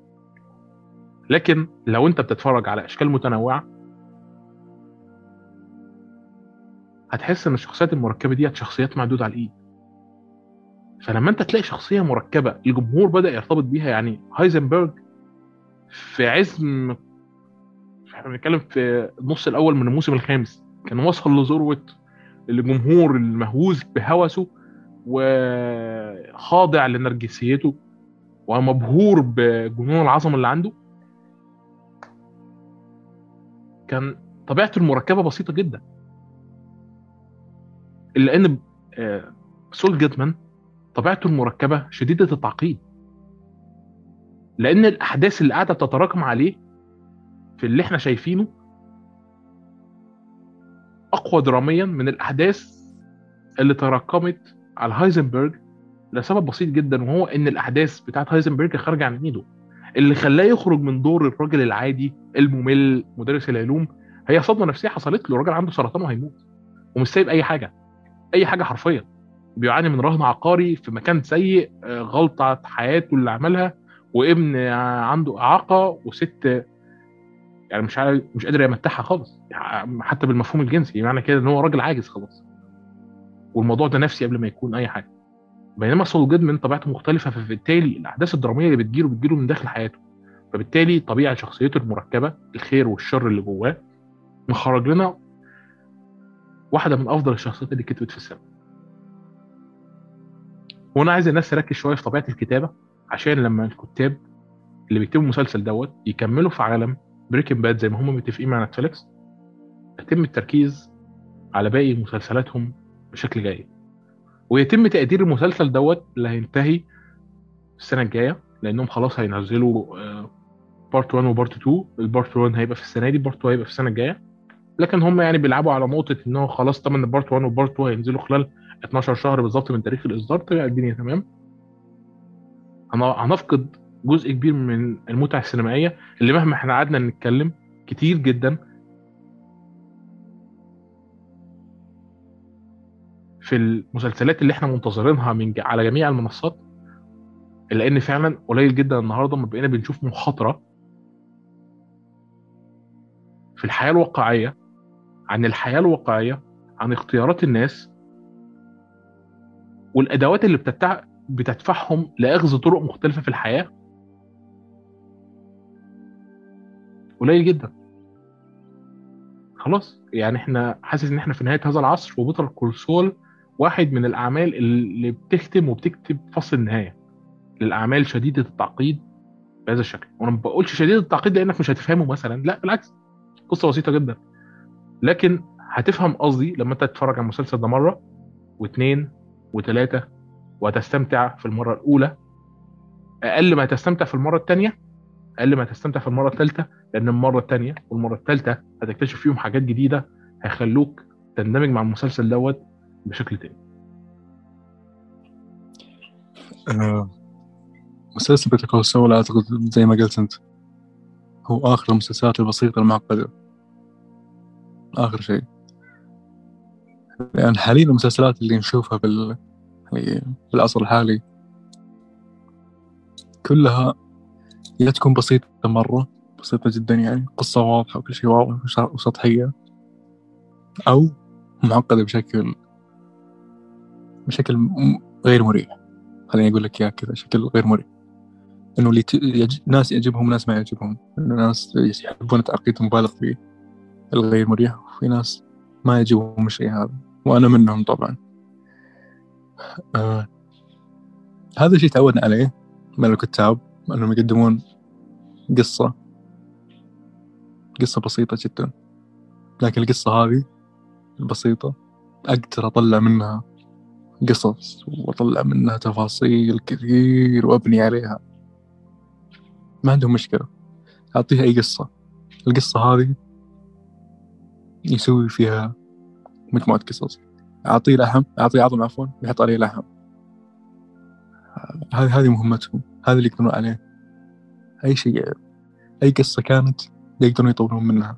لكن لو أنت بتتفرج على أشكال متنوعة هتحس إن الشخصيات المركبة دي شخصيات معدودة على الإيد. فلما أنت تلاقي شخصية مركبة الجمهور بدأ يرتبط بيها يعني هايزنبرج في عزم إحنا بنتكلم في النص الأول من الموسم الخامس. كان وصل لذروة الجمهور المهووس بهوسه وخاضع لنرجسيته ومبهور بجنون العظمة اللي عنده. كان طبيعته المركبة بسيطة جدا. إلا إن سول جيتمان طبيعته المركبة شديدة التعقيد. لأن الأحداث اللي قاعدة تتراكم عليه في اللي إحنا شايفينه أقوى دراميا من الأحداث اللي تراكمت على هايزنبرج لسبب بسيط جدا وهو إن الأحداث بتاعت هايزنبرج خارجة عن إيده. اللي خلاه يخرج من دور الراجل العادي الممل مدرس العلوم هي صدمة نفسية حصلت له. راجل عنده سرطان وهيموت ومش سايب أي حاجة أي حاجة حرفيا. بيعاني من رهن عقاري في مكان سيء غلطة حياته اللي عملها. وابن عنده إعاقة وست يعني مش عارف مش قادر يمتعها خالص. حتى بالمفهوم الجنسي معنى كده إن هو راجل عاجز خلاص. والموضوع ده نفسي قبل ما يكون أي حاجة. بينما سول جودمان طبيعته مختلفة فبالتالي الأحداث الدرامية اللي بتجيله بتجيله من داخل حياته. فبالتالي طبيعة شخصيته المركبة الخير والشر اللي جواه مخرج لنا واحدة من أفضل الشخصيات اللي كتبت في السينما. وأنا عايز الناس تركز شوية في طبيعة الكتابة. عشان لما الكتاب اللي بيكتبوا المسلسل دوت يكملوا في عالم Breaking Bad زي ما هم متفقين مع Netflix يتم التركيز على باقي مسلسلاتهم بشكل جيد. ويتم تقدير المسلسل دوت اللي هينتهي السنة الجاية لأنهم خلاص هينزلوا part 1 و part 2 ال part 1 هيبقى في السنة دي part 2 هيبقى في السنة الجاية. لكن هم يعني بيلعبوا على نقطة إن هو خلاص طبعا part 1 و part 2 هينزلوا خلال 12 شهر بالظبط من تاريخ الإصدار تبقى الدنيا تمام. هنفقد جزء كبير من المتعة السينمائية اللي مهما إحنا قعدنا نتكلم كتير جدا في المسلسلات اللي إحنا منتظرينها من على جميع المنصات إلا إن فعلا قليل جدا النهارده ما بقينا بنشوف مخاطرة في الحياة الواقعية عن الحياة الواقعية عن اختيارات الناس والأدوات اللي بتتع... بتدفعهم لاخذ طرق مختلفة في الحياة؟ قليل جدا. خلاص يعني إحنا حاسس إن إحنا في نهاية هذا العصر وبيتر كول سول واحد من الأعمال اللي بتختم وبتكتب فصل النهاية. للأعمال شديدة التعقيد بهذا الشكل. وأنا ما بقولش شديد التعقيد لأنك مش هتفهمه مثلا لا بالعكس. قصة بسيطة جدا. لكن هتفهم قصدي لما أنت تتفرج على المسلسل ده مرة واثنين وثلاثه وتستمتع في المرة الأولى. أقل ما تستمتع في المرة الثانية أقل ما تستمتع في المرة الثالثه لأن المرة الثانية والمرة الثالثه هتكتشف فيهم حاجات جديدة هيخلوك تندمج مع المسلسل دوت بشكل تاني. آه، مسلسل بيتر كول سول أعتقد زي ما قلت أنت. هو آخر المسلسلات البسيطة المعقدة. آخر شيء. لأن حاليا المسلسلات اللي نشوفها بال يعني بالعصر الحالي كلها يا تكون بسيطة مرة بسيطة جدا يعني قصة واضحة وكل شيء واضح وسطحية أو معقدة بشكل بشكل غير مريح. خليني أقول لك إياه كذا شكل غير مريح. إنه اللي يج... ناس يعجبهم ناس ما يعجبهم. إنه ناس يحبون التعقيد المبالغ فيه الغير مريح وفي ناس ما يعجبهم الشيء هذا. وأنا منهم طبعا. آه. هذا الشيء تعودنا عليه من الكتاب أنهم يقدمون قصة قصة بسيطة جدا. لكن القصة هذه البسيطة أقدر أطلع منها قصص وأطلع منها تفاصيل كثير وأبني عليها. ما عندهم مشكلة. أعطيها أي قصة. القصة هذه يسوي فيها مجموعة قصص. أعطيه لحم أعطيه عظم عفوا يحط عليه لحم هذه هذه مهمتهم هذا اللي يقدرون عليه أي شيء أي قصة كانت يقدرون يطورون منها.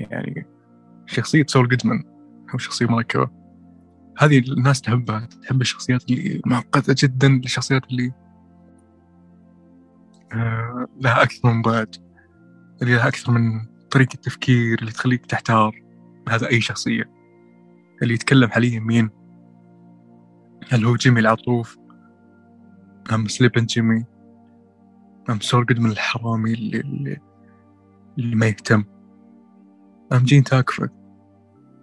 يعني شخصية سول جودمان هو شخصية مركبة. هذه الناس تحبها تحب الشخصيات اللي معقدة جدا الشخصيات اللي آه لها أكثر من بعد اللي لها أكثر من طريقة تفكير اللي تخليك تحتار هذا أي شخصية. اللي يتكلم حاليا مين؟ هل هو جيمي العطوف؟ أم سليبن جيمي؟ أم سول من الحرامي اللي, اللي, اللي ما يهتم؟ أم جين تاكفك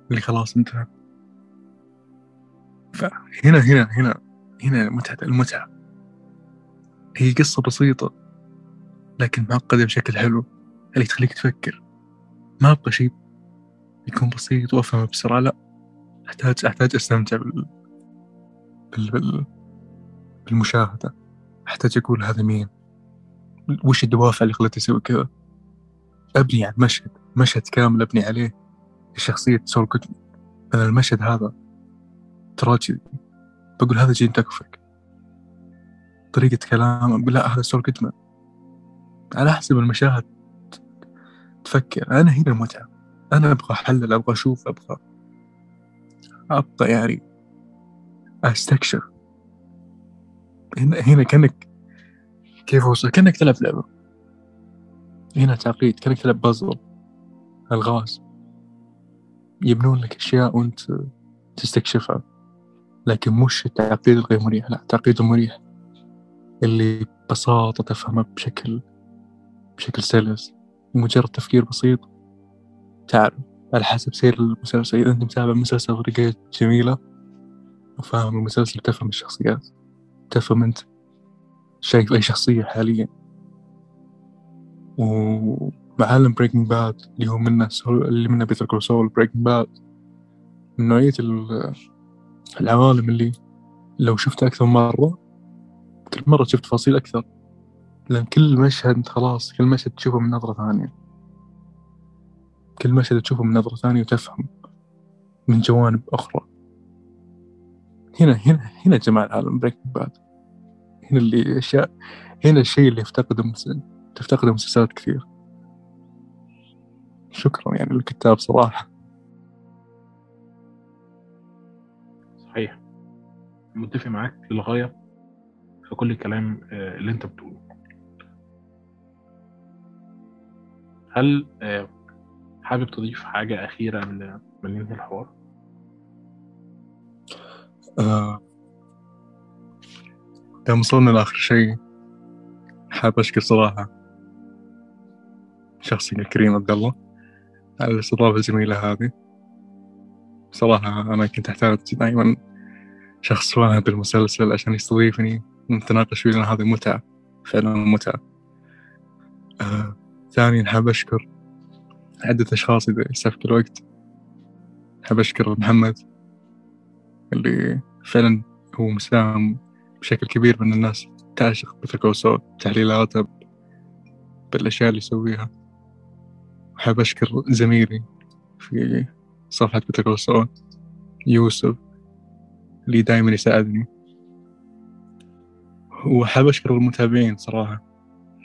اللي خلاص انتهى. فهنا هنا هنا هنا متعة المتعة. هي قصة بسيطة لكن معقدة بشكل حلو اللي تخليك تفكر. ما أبغى شيء يكون بسيط وأفهمه بسرعة لا. أحتاج أحتاج أستمتع بال... بال... بال... بالمشاهدة. أحتاج أقول هذا مين؟ وش الدوافع اللي خلته يسوي كذا؟ أبني عن مشهد مشهد كامل أبني عليه. شخصية سول جودمان أنا المشهد هذا تراجيدي بقول هذا جين تكفك. طريقة كلام أقول لا هذا سول جودمان على حسب المشاهد تفكر. أنا هنا المتعة أنا أبغى أحلل أبغى أشوف أبغى أبغى يعني أستكشف. هنا هنا كأنك كيف أوصل كأنك تلعب لعبة. هنا تعقيد كأنك تلعب بازل ألغاز. يبنون لك أشياء وأنت تستكشفها. لكن مش التعقيد الغير مريح لا التعقيد المريح اللي ببساطة تفهمه بشكل بشكل سلس. مجرد تفكير بسيط. تعرف. على حسب سير المسلسل. إذا أنت متابع مسلسل بطريقة جميلة وفاهم المسلسل تفهم الشخصيات تفهم أنت شايف أي شخصية حاليا. وعالم Breaking Bad اللي هو منه اللي منه Better Call Saul Breaking Bad من نوعية العوالم اللي لو شفت أكثر مرة كل مرة شفت تفاصيل أكثر. لأن كل مشهد خلاص كل مشهد تشوفه من نظرة ثانية. كل مشهد تشوفه من نظرة ثانية وتفهم من جوانب أخرى. هنا هنا هنا جمال عالم Breaking Bad هنا اللي أشياء هنا الشيء اللي يفتقده تفتقده مسلسلات كثير. شكرا يعني للكتاب صراحة. صحيح. متفق معاك للغاية في كل الكلام آه، اللي أنت بتقوله. هل آه، حابب تضيف حاجة أخيرة قبل ما ننهي الحوار؟ آه دام وصلنا لآخر شيء حاب أشكر صراحة شخصي الكريم عبد الله على الاستضافة الجميلة هذه صراحة أنا كنت أحتاج دائما شخص واحد بالمسلسل عشان يستضيفني ونتناقش فيه لأن هذه متعة فعلا متعة آه ثانيا حاب أشكر عدة أشخاص إذا يسعفك الوقت. حاب أشكر محمد اللي فعلا هو مساهم بشكل كبير من الناس تعشق بث صوت تحليلاته بالأشياء اللي يسويها. حاب أشكر زميلي في صفحة بث صوت يوسف اللي دائما يساعدني. وحاب أشكر المتابعين صراحة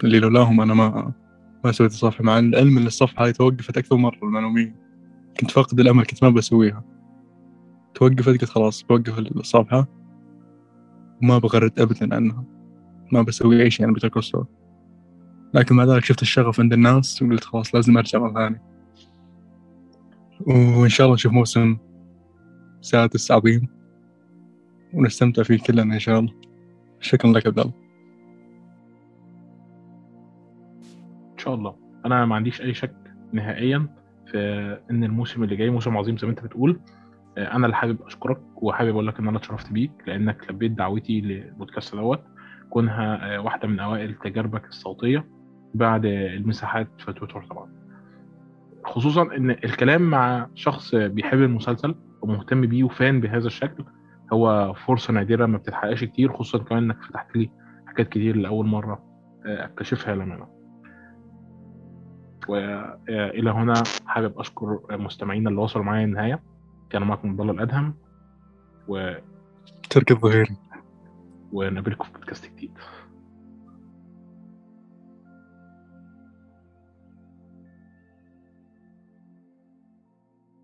اللي لولاهم أنا ما ما سويت الصفحة مع العلم أن الصفحة هذه توقفت أكثر مرة للمعلومية كنت فاقد الأمل كنت ما بسويها. توقفت قلت خلاص بوقف الصفحة. وما بغرد أبدا عنها. ما بسوي أي شيء عن Better Call Saul لكن مع ذلك شفت الشغف عند الناس وقلت خلاص لازم أرجع مرة ثانية. وإن شاء الله نشوف موسم سادس عظيم. ونستمتع فيه كلنا إن شاء الله. شكرا لك عبد الله. شاء الله. أنا ما عنديش أي شك نهائيا في إن الموسم اللي جاي موسم عظيم زي ما أنت بتقول. آه، أنا اللي حابب أشكرك وحابب أقول لك إن أنا اتشرفت بيك لأنك لبيت دعوتي للبودكاست دوت. كونها آه، واحدة من أوائل تجاربك الصوتية بعد المساحات في تويتر طبعا. خصوصا إن الكلام مع شخص بيحب المسلسل ومهتم بيه وفان بهذا الشكل هو فرصة نادرة ما بتتحققش كتير خصوصا كمان إنك فتحت لي حاجات كتير لأول مرة آه، أكتشفها لما وإلى هنا حابب أشكر مستمعينا اللي وصلوا معايا النهاية. كان معكم عبد الله الأدهم و ترك الظهيري. ونقابلكم في بودكاست جديد.